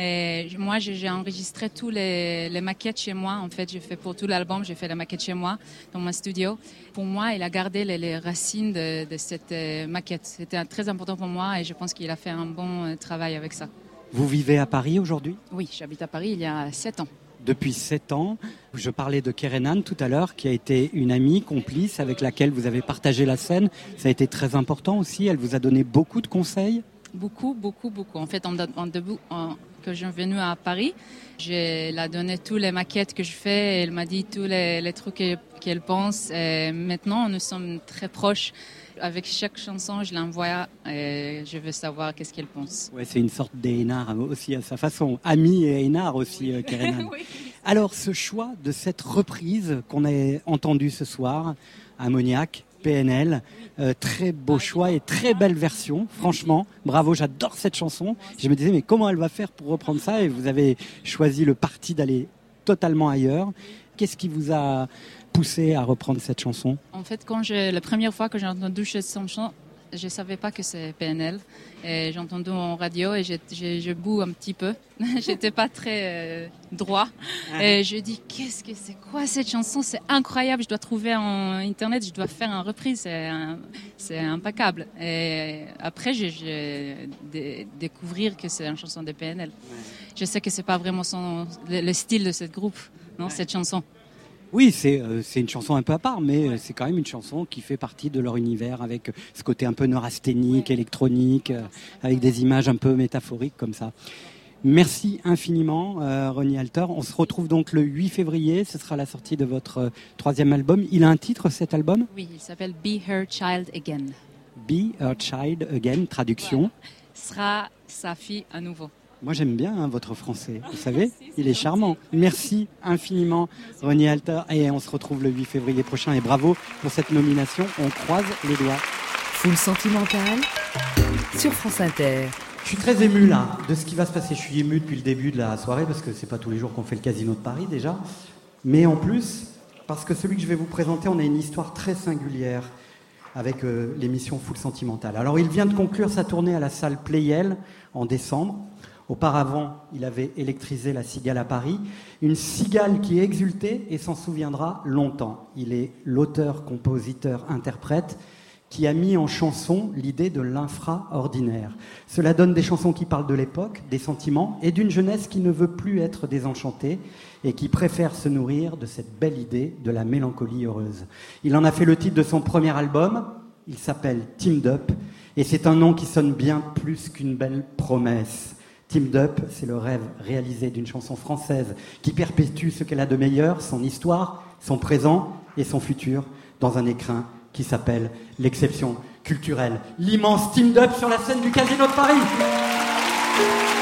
Et moi, j'ai enregistré tous les, les maquettes chez moi. En fait, j'ai fait pour tout l'album, j'ai fait la maquette chez moi, dans mon studio. Pour moi, il a gardé les, les racines de, de cette euh, maquette. C'était très important pour moi et je pense qu'il a fait un bon euh, travail avec ça. Vous vivez à Paris aujourd'hui? Oui, j'habite à Paris il y a sept ans. Depuis sept ans. Je parlais de Kerenan tout à l'heure, qui a été une amie, complice, avec laquelle vous avez partagé la scène. Ça a été très important aussi. Elle vous a donné beaucoup de conseils. Beaucoup, beaucoup, beaucoup. En fait, en, en en- que je suis venue à Paris, je ai donné toutes les maquettes que je fais elle m'a dit tous les, les trucs que- qu'elle pense. Et maintenant, nous sommes très proches. Avec chaque chanson, je l'envoie et je veux savoir qu'est-ce qu'elle pense. Ouais, c'est une sorte d'Einar aussi à sa façon. Ami et Einar aussi, euh, Kerenan. [laughs] Alors, ce choix de cette reprise qu'on a entendue ce soir, Ammoniac, PNL, euh, très beau choix et très belle version, franchement. Bravo, j'adore cette chanson. Je me disais, mais comment elle va faire pour reprendre ça? Et vous avez choisi le parti d'aller totalement ailleurs. Qu'est-ce qui vous a poussé à reprendre cette chanson En fait, quand je, la première fois que j'ai entendu cette chanson, je ne savais pas que c'est PNL. J'ai entendu en radio et je boue un petit peu. [laughs] J'étais pas très euh, droit. Et je dis, qu'est-ce que c'est quoi cette chanson? C'est incroyable. Je dois trouver en internet, je dois faire une reprise. C'est un- c'est impeccable. Et après, j'ai j'ai dé- découvert que c'est une chanson de PNL. Je sais que c'est pas vraiment son, le, le style de ce groupe, non, cette chanson. Oui, c'est euh, c'est une chanson un peu à part, mais euh, c'est quand même une chanson qui fait partie de leur univers avec ce côté un peu neurasthénique, électronique, euh, avec des images un peu métaphoriques comme ça. Merci infiniment, euh, Ronnie Alter. On se retrouve donc le 8 février. Ce sera la sortie de votre euh, troisième album. Il a un titre, cet album? Oui, il s'appelle Be Her Child Again. Be Her Child Again, traduction. Sera sa fille à nouveau. Moi, j'aime bien hein, votre français. Vous [laughs] savez, il est charmant. Merci infiniment, Ronnie Alter. Et on se retrouve le 8 février prochain. Et bravo pour cette nomination. On croise les doigts. Full sentimental sur France Inter. Je suis très ému là de ce qui va se passer. Je suis ému depuis le début de la soirée parce que c'est pas tous les jours qu'on fait le Casino de Paris déjà. Mais en plus, parce que celui que je vais vous présenter, on a une histoire très singulière avec euh, l'émission Full Sentimental. Alors il vient de conclure sa tournée à la salle Playel en décembre. Auparavant, il avait électrisé la cigale à Paris. Une cigale qui exultait et s'en souviendra longtemps. Il est l'auteur, compositeur, interprète qui a mis en chanson l'idée de l'infraordinaire. Cela donne des chansons qui parlent de l'époque, des sentiments et d'une jeunesse qui ne veut plus être désenchantée et qui préfère se nourrir de cette belle idée de la mélancolie heureuse. Il en a fait le titre de son premier album, il s'appelle Teamed Up et c'est un nom qui sonne bien plus qu'une belle promesse. Teamed Up, c'est le rêve réalisé d'une chanson française qui perpétue ce qu'elle a de meilleur, son histoire, son présent et son futur, dans un écrin qui s'appelle l'exception culturelle. L'immense Teamed Up sur la scène du Casino de Paris.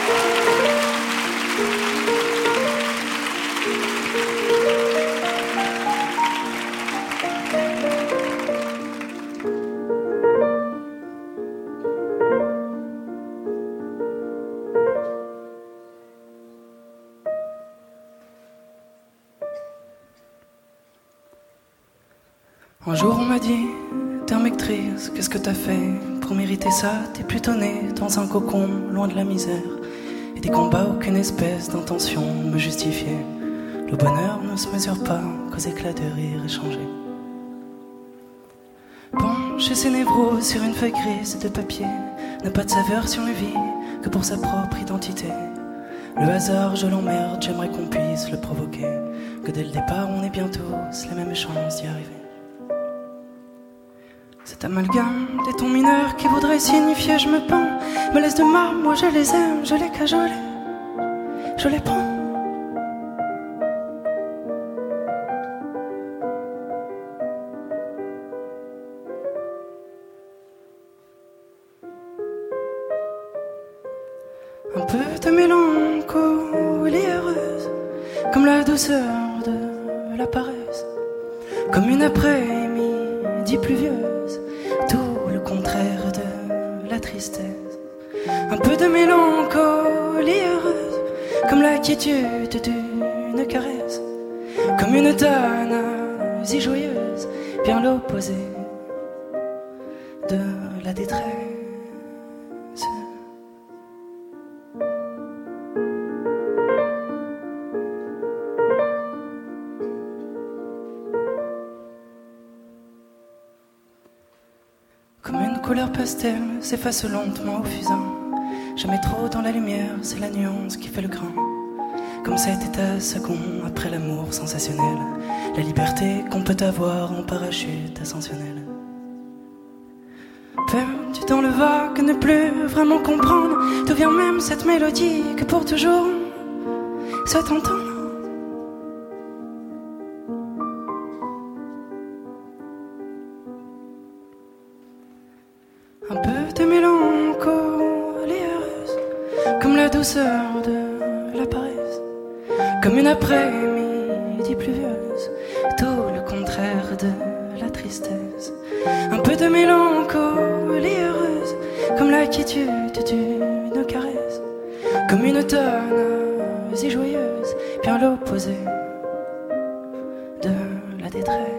Que t'as fait Pour mériter ça, t'es plutôt né dans un cocon, loin de la misère. Et des combats, aucune espèce d'intention me justifiait. Le bonheur ne se mesure pas qu'aux éclats de rire échangés. Pencher ses névroses sur une feuille grise de papier n'a pas de saveur si on vit que pour sa propre identité. Le hasard, je l'emmerde, j'aimerais qu'on puisse le provoquer. Que dès le départ, on ait bien tous les mêmes chances d'y arriver. Cet amalgame des tons mineurs qui voudrait signifier je me pends, me laisse de marbre, moi je les aime, je les cajole, je les prends. Un peu de mélancolie heureuse, comme la douceur de la paresse, comme une après-midi Un peu de mélancolie heureuse, comme la quiétude d'une caresse, comme une euthanasie joyeuse, bien l'opposé de la détresse. Comme une couleur pastel s'efface lentement au fusain. Jamais trop dans la lumière, c'est la nuance qui fait le grain. Comme cet état second après l'amour sensationnel. La liberté qu'on peut avoir en parachute ascensionnel. Perdu dans le vague, ne plus vraiment comprendre d'où vient même cette mélodie que pour toujours souhaite entendre. De la paresse, comme une après-midi pluvieuse, tout le contraire de la tristesse. Un peu de mélancolie heureuse, comme la quiétude d'une caresse, comme une tonneuse et joyeuse, bien l'opposé de la détresse.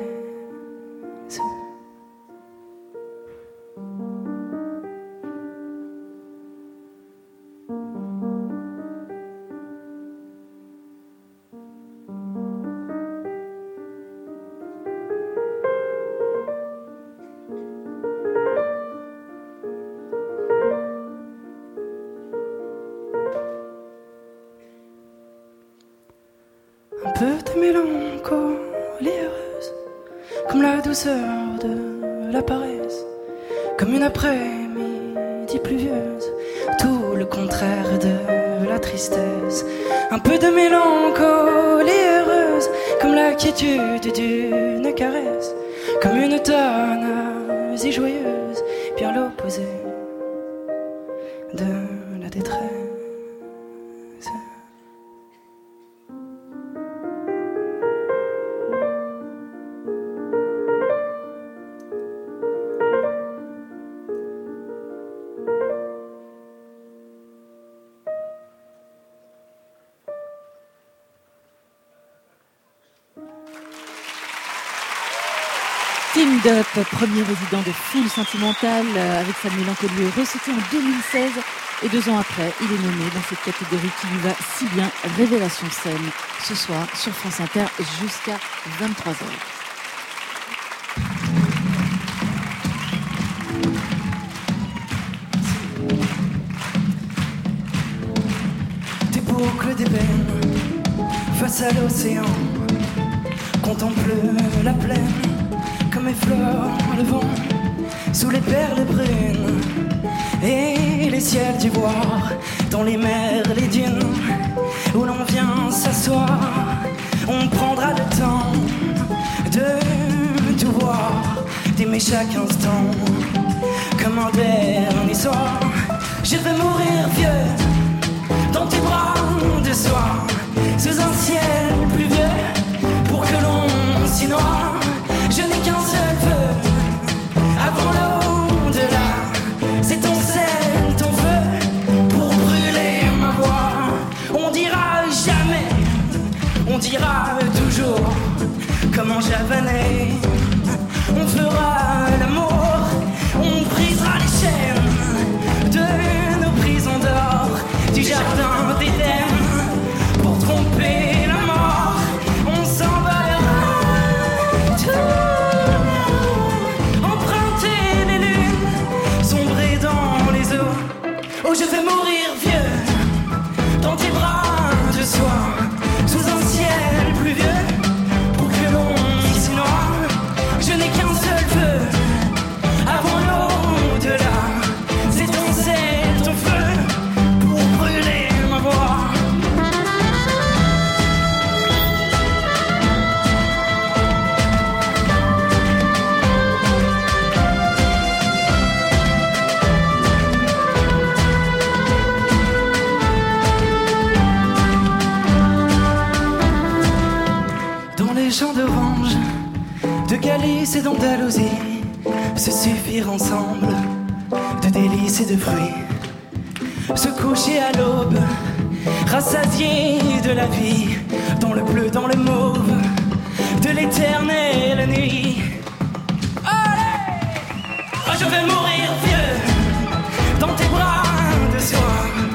De la paresse, comme une après-midi pluvieuse, tout le contraire de la tristesse. Un peu de mélancolie heureuse, comme la quiétude d'une caresse, comme une tonneuse Dup, premier résident de Full Sentimental euh, avec sa mélancolie heureuse, c'était en 2016 et deux ans après, il est nommé dans cette catégorie qui lui va si bien, Révélation scène, ce soir sur France Inter jusqu'à 23h. Des boucles d'ébène face à l'océan, contemple la plaine comme effleure le vent sous les perles brunes et les ciels d'ivoire dans les mers, les dunes où l'on vient s'asseoir. On prendra le temps de tout voir, d'aimer chaque instant comme un dernier soir. Je vais mourir vieux dans tes bras de soir, sous un ciel pluvieux, pour que l'on s'y noie. Comme et d'Andalousie, se suffire ensemble de délices et de fruits. Se coucher à l'aube, rassasié de la vie, dans le bleu, dans le mauve, de l'éternelle nuit. Allez Oh, je veux mourir vieux dans tes bras de soie,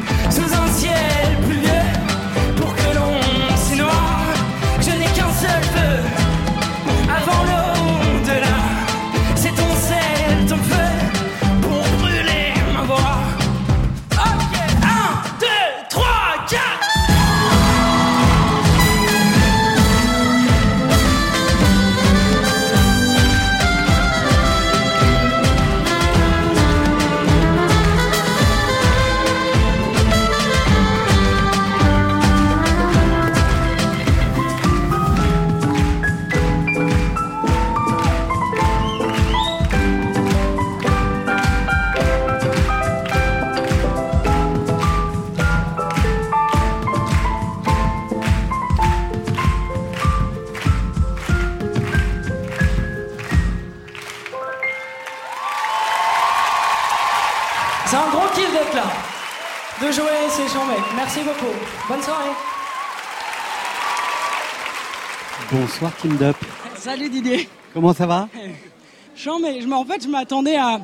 Bonsoir Team Dup. Salut Didier. Comment ça va [laughs] Chambé, je, m- en fait, je m'attendais à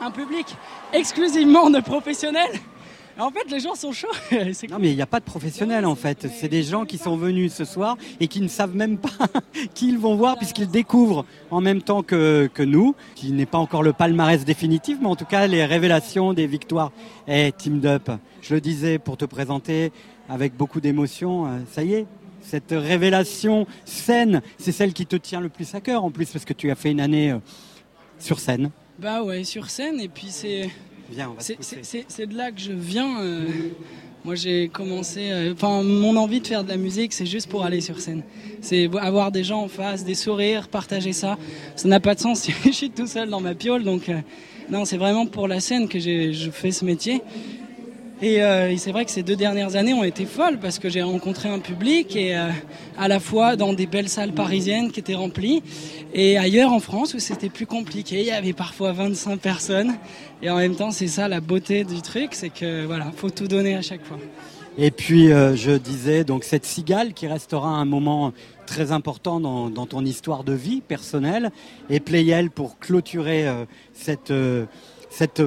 un public exclusivement de professionnels. En fait, les gens sont chauds. [laughs] Non mais il n'y a pas de professionnels en fait. C'est des gens qui sont venus ce soir et qui ne savent même pas [laughs] qui ils vont voir puisqu'ils découvrent en même temps que, que nous, qui n'est pas encore le palmarès définitif, mais en tout cas les révélations des victoires. Et Team Dup, je le disais pour te présenter avec beaucoup d'émotion, euh, ça y est. Cette révélation scène, c'est celle qui te tient le plus à cœur en plus parce que tu as fait une année euh, sur scène. Bah ouais, sur scène, et puis c'est. Viens, on va c'est- de là que je viens. euh, moi, j'ai commencé. euh, Enfin, mon envie de faire de la musique, c'est juste pour aller sur scène. C'est avoir des gens en face, des sourires, partager ça. Ça n'a pas de sens [laughs] si je suis tout seul dans ma piole. Donc, non, c'est vraiment pour la scène que j'ai- je fais ce métier. Et, euh, et c'est vrai que ces deux dernières années ont été folles parce que j'ai rencontré un public et euh, à la fois dans des belles salles parisiennes qui étaient remplies et ailleurs en France où c'était plus compliqué. Il y avait parfois 25 personnes et en même temps c'est ça la beauté du truc, c'est que voilà, faut tout donner à chaque fois. Et puis euh, je disais donc cette cigale qui restera un moment très important dans, ton histoire de vie personnelle et Playel pour clôturer cette cette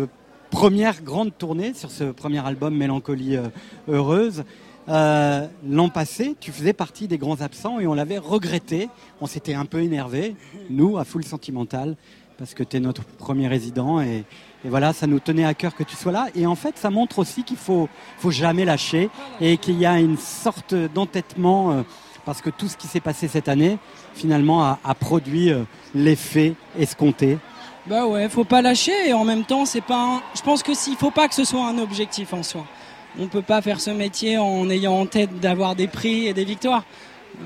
première grande tournée sur ce premier album Mélancolie euh, heureuse. Euh, L'an passé, tu faisais partie des grands absents et on l'avait regretté. On s'était un peu énervé, nous, à Full Sentimental, parce que tu es notre premier résident et, voilà, ça nous tenait à cœur que tu sois là. Et en fait, ça montre aussi qu'il faut, faut jamais lâcher et qu'il y a une sorte d'entêtement euh, parce que tout ce qui s'est passé cette année, finalement, a, a produit euh, l'effet escompté. Bah ouais, faut pas lâcher et en même temps, c'est pas. un- Je pense que s'il faut pas que ce soit un objectif en soi. On peut pas faire ce métier en ayant en tête d'avoir des prix et des victoires.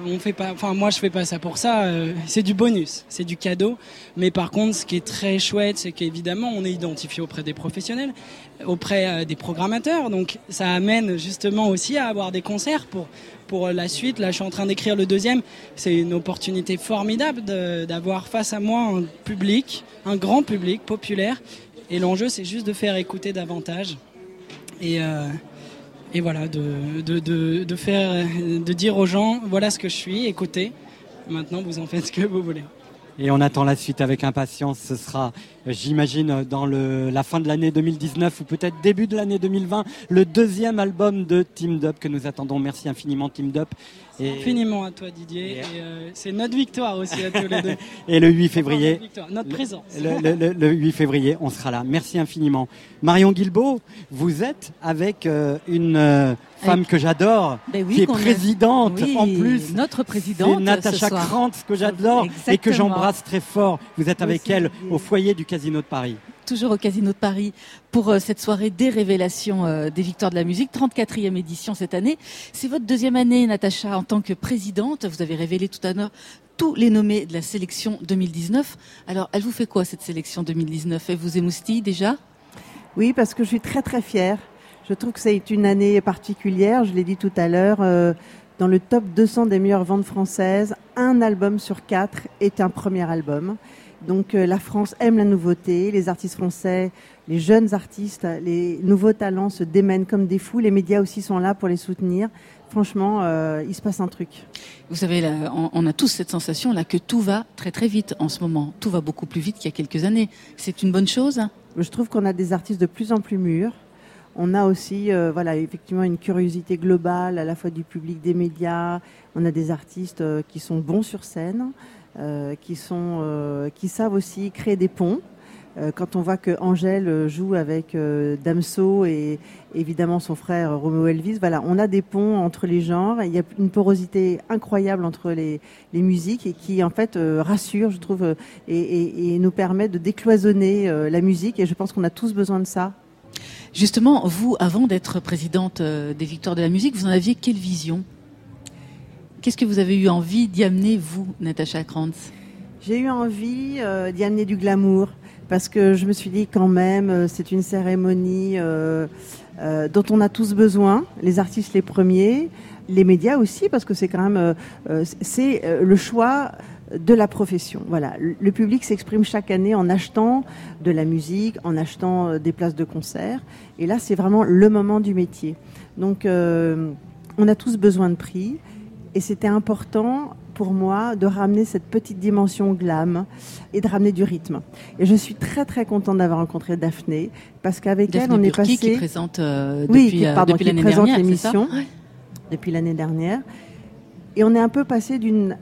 On fait pas. Enfin, moi, je fais pas ça pour ça. euh, C'est du bonus, c'est du cadeau. Mais par contre, ce qui est très chouette, c'est qu'évidemment, on est identifié auprès des professionnels, auprès euh, des programmateurs. Donc, ça amène justement aussi à avoir des concerts pour pour la suite. Là, je suis en train d'écrire le deuxième. C'est une opportunité formidable d'avoir face à moi un public, un grand public populaire. Et l'enjeu, c'est juste de faire écouter davantage. Et, euh, et voilà, de, de, de, faire, de dire aux gens, voilà ce que je suis, écoutez. Maintenant, vous en faites ce que vous voulez. Et on attend la suite avec impatience. Ce sera, j'imagine, dans le, la fin de l'année 2019 ou peut-être début de l'année 2020, le deuxième album de Team Dup que nous attendons. Merci infiniment, Team Dup. Et, Infiniment à toi, Didier. Euh, c'est notre victoire aussi à tous les deux. [laughs] et le 8 Enfin, février. notre, victoire, notre présence. Le, le- le- le 8 février, on sera là. Merci infiniment. Marion Guilbeault, vous êtes avec euh, une euh, femme Avec- que j'adore, Ben oui, qui est a- présidente Oui, en plus. notre présidente C'est Natacha. Krantz que j'adore et que j'embrasse très fort. Vous êtes avec elle au foyer du Casino de Paris. toujours au Casino de Paris pour euh, cette soirée des révélations euh, des victoires de la musique, 34e édition cette année. C'est votre deuxième année, Natacha, en tant que présidente. Vous avez révélé tout à l'heure tous les nommés de la sélection 2019. Alors, elle vous fait quoi cette sélection 2019 Elle vous émoustille déjà? Oui, parce que je suis très très fière. Je trouve que c'est une année particulière. Je l'ai dit tout à l'heure. euh, dans le top 200 des meilleures ventes françaises, un album sur quatre est un premier album. Donc euh, la France aime la nouveauté. Les artistes français les jeunes artistes, les nouveaux talents se démènent comme des fous. Les médias aussi sont là pour les soutenir. Franchement, euh, il se passe un truc. Vous savez, là, on, on a tous cette sensation là que tout va très très vite en ce moment. Tout va beaucoup plus vite qu'il y a quelques années. C'est une bonne chose. Je trouve qu'on a des artistes de plus en plus mûrs. On a aussi, euh, voilà, effectivement, une curiosité globale à la fois du public, des médias. On a des artistes euh, qui sont bons sur scène, qui sont, euh, qui savent aussi créer des ponts. Euh, quand on voit que Angèle euh, joue avec euh, Damso et évidemment son frère euh, Romeo Elvis, voilà, on a des ponts entre les genres. Il y a une porosité incroyable entre les, musiques et qui en fait euh, rassure, je trouve, euh, et, nous permet de décloisonner euh, la musique. Et je pense qu'on a tous besoin de ça. Justement, vous, avant d'être présidente euh, des Victoires de la musique, vous en aviez quelle vision? Qu'est-ce que vous avez eu envie d'y amener, vous, Natacha Krantz? J'ai eu envie euh, d'y amener du glamour parce que je me suis dit quand même, euh, c'est une cérémonie euh, dont on a tous besoin, les artistes les premiers, les médias aussi, parce que c'est quand même c'est le choix de la profession. Voilà, le public s'exprime chaque année en achetant de la musique, en achetant des places de concert, et là c'est vraiment le moment du métier. Donc on a tous besoin de prix. Et c'était important pour moi de ramener cette petite dimension glam et de ramener du rythme. Et je suis très très contente d'avoir rencontré Daphné parce qu'avec elle on est passé qui présente euh, oui, depuis, euh, pardon, depuis qui l'année présente l'émission depuis l'année dernière. Et on est un peu passé d'une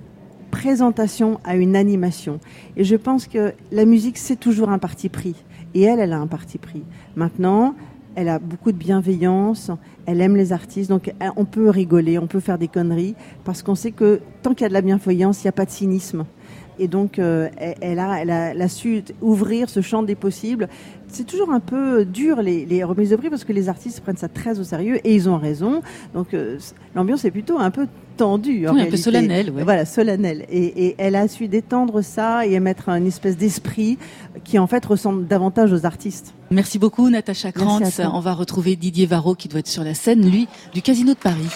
présentation à une animation. Et je pense que la musique, c'est toujours un parti pris. Et elle, elle a un parti pris. Maintenant, elle a beaucoup de bienveillance, elle aime les artistes, donc elle- on peut rigoler, on peut faire des conneries, parce qu'on sait que tant qu'il y a de la bienveillance, il n'y a pas de cynisme. Et donc, euh, elle, a, elle, a, elle a su ouvrir ce champ des possibles. C'est toujours un peu dur les, les remises de prix parce que les artistes prennent ça très au sérieux et ils ont raison. Donc, euh, l'ambiance est plutôt un peu tendue. en Oui, un peu solennelle, ouais. Voilà, solennelle. Et, et elle a su détendre ça et mettre une espèce d'esprit qui en fait ressemble davantage aux artistes. Merci beaucoup, Natacha Krantz. On va retrouver Didier Varro qui doit être sur la scène, lui, du Casino de Paris.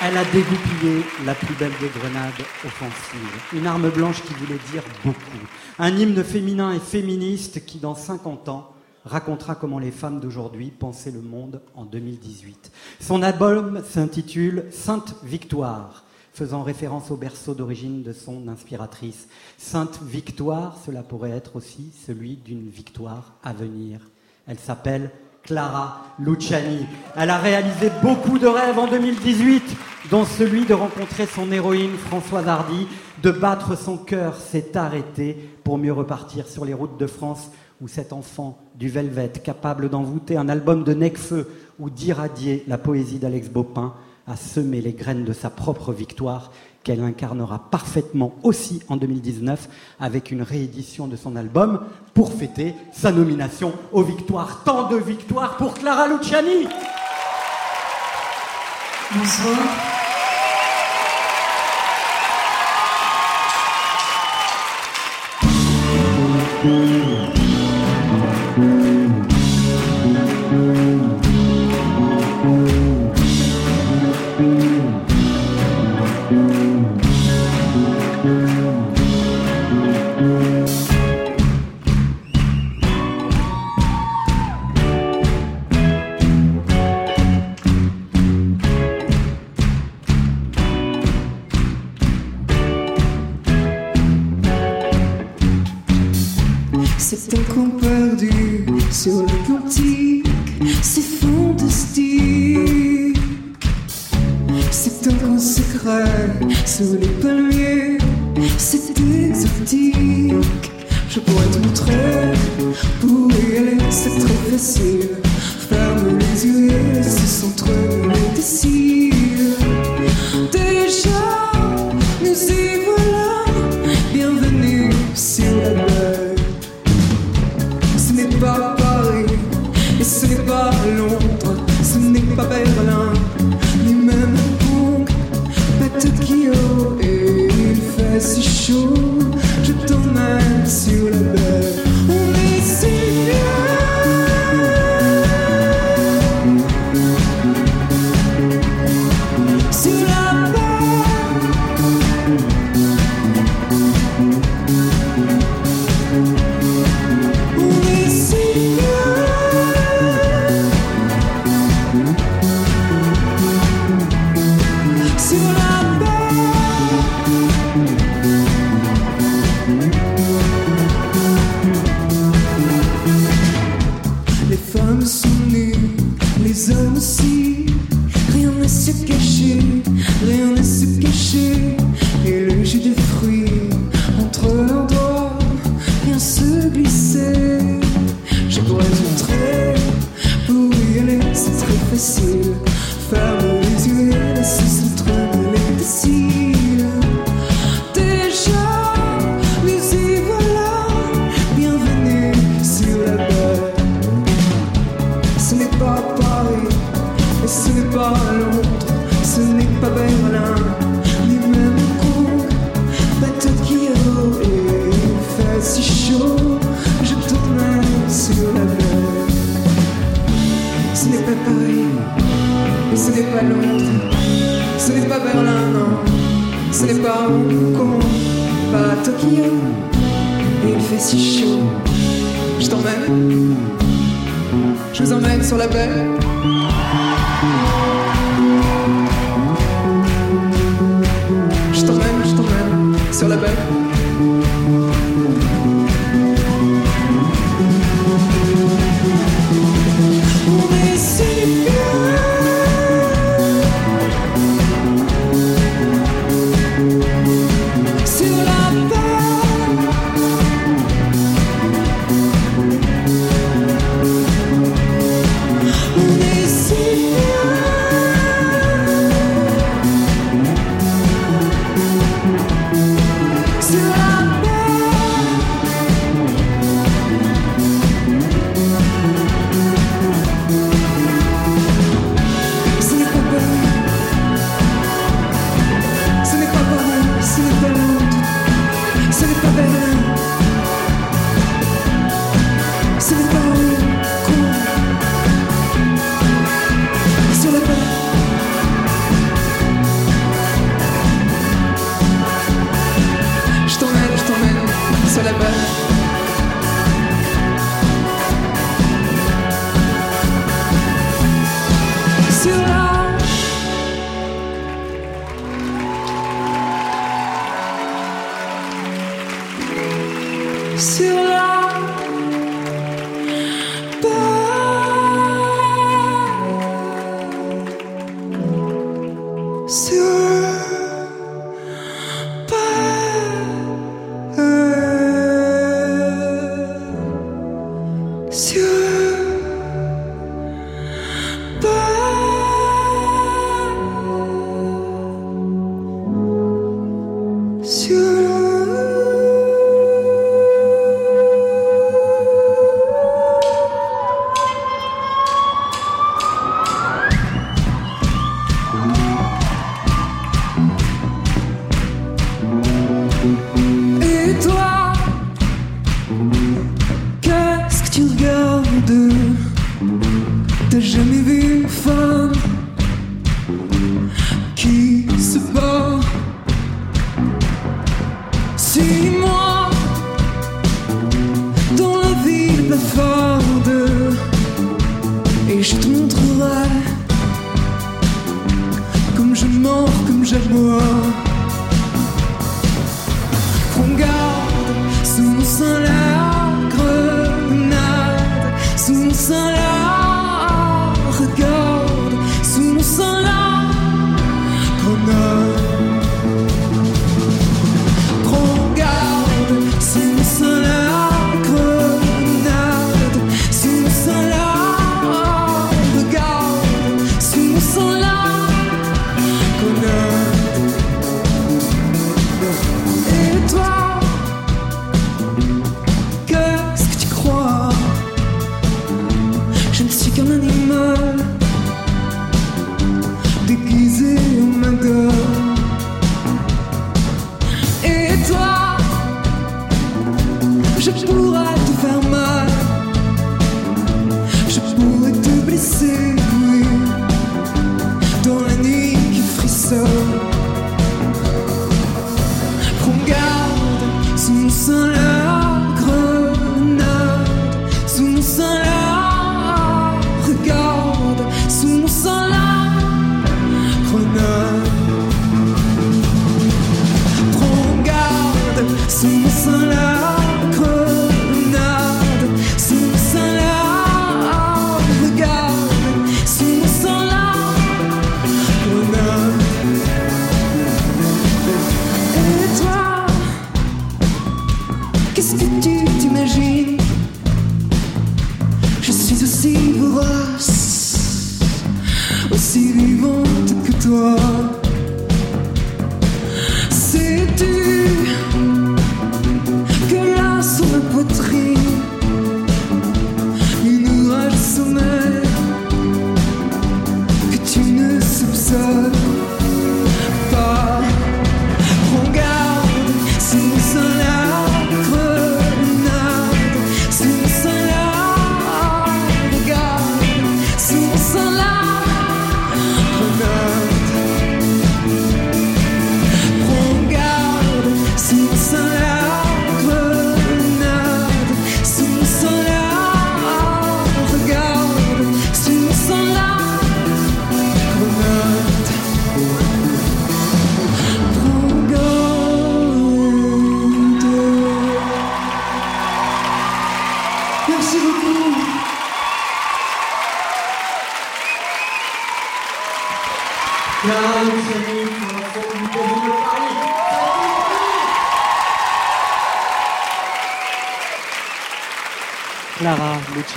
Elle a dégoupillé la plus belle des grenades offensives. Une arme blanche qui voulait dire beaucoup. Un hymne féminin et féministe qui, dans 50 ans, racontera comment les femmes d'aujourd'hui pensaient le monde en 2018. Son album s'intitule Sainte Victoire, faisant référence au berceau d'origine de son inspiratrice. Sainte Victoire, cela pourrait être aussi celui d'une victoire à venir. Elle s'appelle Clara Luciani. Elle a réalisé beaucoup de rêves en 2018, dont celui de rencontrer son héroïne Françoise Hardy, de battre son cœur s'est arrêté pour mieux repartir sur les routes de France où cet enfant du Velvet, capable d'envoûter un album de Necfeu ou d'irradier la poésie d'Alex Bopin, a semé les graines de sa propre victoire qu'elle incarnera parfaitement aussi en 2019 avec une réédition de son album pour fêter sa nomination aux victoires. Tant de victoires pour Clara Luciani. Je pourrais te pour y aller, c'est très facile. Faire si chaud. Je t'emmène, je vous emmène sur la baie. Je t'emmène, je t'emmène sur la baie. soleil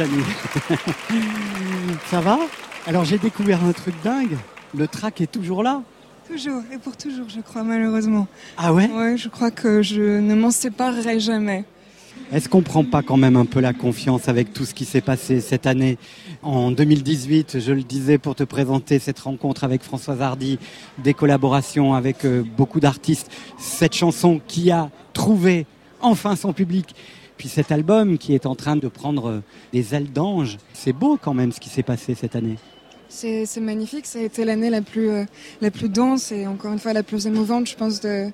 [laughs] Ça va? Alors j'ai découvert un truc dingue. Le track est toujours là. Toujours, et pour toujours, je crois, malheureusement. Ah ouais? Ouais, je crois que je ne m'en séparerai jamais. Est-ce qu'on prend pas quand même un peu la confiance avec tout ce qui s'est passé cette année? En 2018, je le disais pour te présenter cette rencontre avec Françoise Hardy, des collaborations avec euh, beaucoup d'artistes, cette chanson qui a trouvé enfin son public, puis cet album qui est en train de prendre euh, des ailes d'ange. C'est beau quand même ce qui s'est passé cette année. C'est c'est magnifique, ça a été l'année la plus, euh, la plus dense et encore une fois la plus émouvante, je pense, de,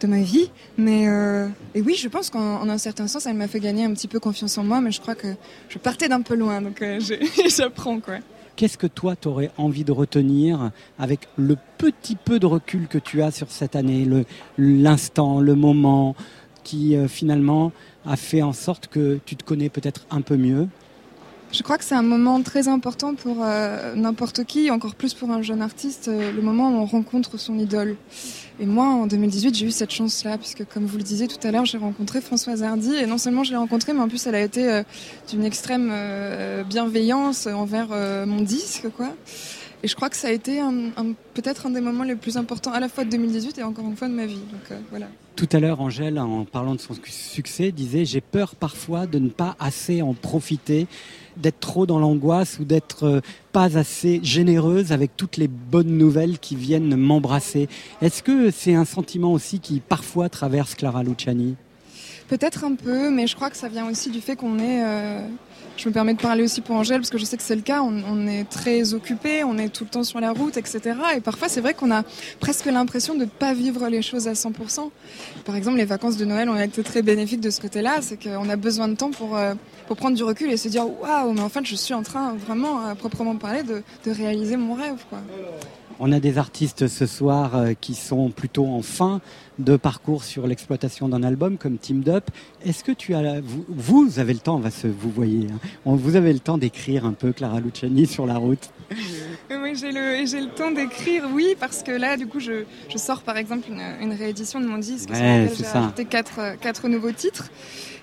de ma vie. Mais euh, et oui, je pense qu'en en un certain sens, elle m'a fait gagner un petit peu confiance en moi, mais je crois que je partais d'un peu loin, donc euh, [laughs] j'apprends quoi. Qu'est-ce que toi, tu aurais envie de retenir avec le petit peu de recul que tu as sur cette année, le- l'instant, le, moment qui euh, finalement a fait en sorte que tu te connais peut-être un peu mieux Je crois que c'est un moment très important pour euh, n'importe qui, encore plus pour un jeune artiste, euh, le moment où on rencontre son idole. Et moi, en 2018, j'ai eu cette chance-là, puisque comme vous le disiez tout à l'heure, j'ai rencontré Françoise Hardy, et non seulement je l'ai rencontrée, mais en plus elle a été d'une extrême bienveillance envers mon disque, quoi. Et je crois que ça a été peut-être un des moments les plus importants à la fois de 2018 et encore une fois de ma vie. Donc voilà. Tout à l'heure, Angèle, en parlant de son succès, disait J'ai peur parfois de ne pas assez en profiter, d'être trop dans l'angoisse ou d'être euh, pas assez généreuse avec toutes les bonnes nouvelles qui viennent m'embrasser. Est-ce que c'est un sentiment aussi qui parfois traverse Clara Luciani? Peut-être un peu, mais je crois que ça vient aussi du fait qu'on est. euh, je me permets de parler aussi pour Angèle parce que je sais que c'est le cas. On, est très occupé, on est tout le temps sur la route, etc. Et parfois, c'est vrai qu'on a presque l'impression de ne pas vivre les choses à 100%. Par exemple, les vacances de Noël ont été très bénéfiques de ce côté-là. C'est qu'on a besoin de temps pour, euh, pour prendre du recul et se dire waouh, mais en fait, je suis en train vraiment, à proprement parler, de, de réaliser mon rêve. On a des artistes ce soir euh, qui sont plutôt en fin de parcours sur l'exploitation d'un album comme Team Up. Est-ce que tu as vous, vous avez le temps, on va se vous voyez, hein, vous avez le temps d'écrire un peu Clara Luciani sur la route Oui, j'ai le, j'ai le temps d'écrire, oui, parce que là, du coup, je, je sors par exemple une, une réédition de mon disque sur Ouais, laquelle j'ai quatre, euh, quatre nouveaux titres.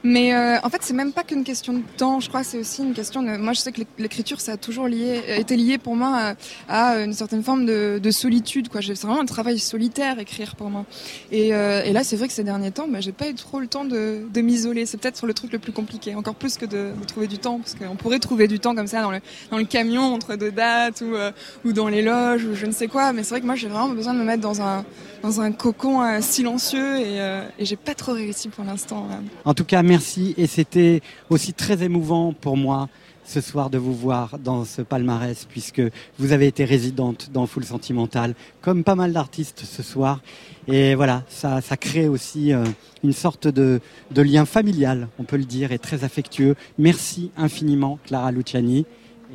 Mais euh, en fait, c'est même pas qu'une question de temps, je crois c'est aussi une question de... Moi, je sais que l'éc- l'écriture, ça a toujours lié, été lié pour moi à, à une certaine forme de, de solitude. quoi. C'est vraiment un travail solitaire, écrire pour moi. Et, euh, et là, c'est vrai que ces derniers temps, bah, j'ai pas eu trop le temps de, m'isoler. C'est peut-être le truc le plus compliqué, encore plus que de, trouver du temps, parce qu'on pourrait trouver du temps comme ça dans le, camion entre deux dates ou, euh, ou dans les loges ou je ne sais quoi. Mais c'est vrai que moi, j'ai vraiment besoin de me mettre dans un, dans un cocon euh, silencieux et, et j'ai pas trop réussi pour l'instant. En tout cas, merci et c'était aussi très émouvant pour moi ce soir de vous voir dans ce palmarès puisque vous avez été résidente dans Full Sentimental comme pas mal d'artistes ce soir. Et voilà ça, ça crée aussi euh, une sorte de, de lien familial on peut le dire et très affectueux. Merci infiniment Clara Luciani.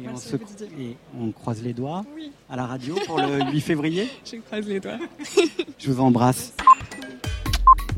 Et on, se- Didier. et on croise les doigts Oui. à la radio pour le 8 [laughs] février. Je croise les doigts. je vous embrasse.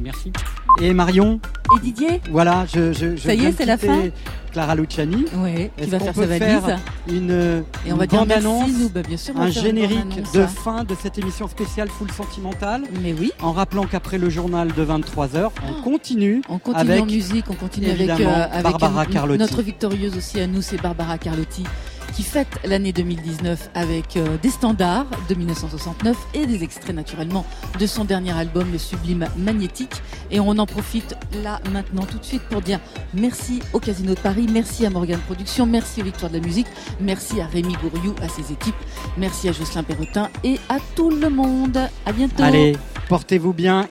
Merci. Et Marion Et Didier. Voilà, je, je, je Ça y est, c'est la fin Clara Luciani. Oui, qui va faire sa valise. faire une, Et on va dire merci, nous. Bah, bien sûr, on un générique de hein. fin de cette émission spéciale Full Sentimental. Mais oui. En rappelant qu'après le journal de 23h, on continue, On continue avec en musique, on continue avec, euh, avec Barbara un- Carlotti. notre victorieuse aussi à nous, c'est Barbara Carlotti, qui fête l'année 2019 avec euh, des standards de 1969 et des extraits naturellement de son dernier album, Le Sublime Magnétique. Et on en profite là maintenant tout de suite pour dire merci au Casino de Paris, merci à Morgane Productions, merci aux Victoires de la Musique, merci à Rémi Gouriou, à ses équipes, merci à Jocelyn Perrotin et à tout le monde. À bientôt. Allez, portez-vous bien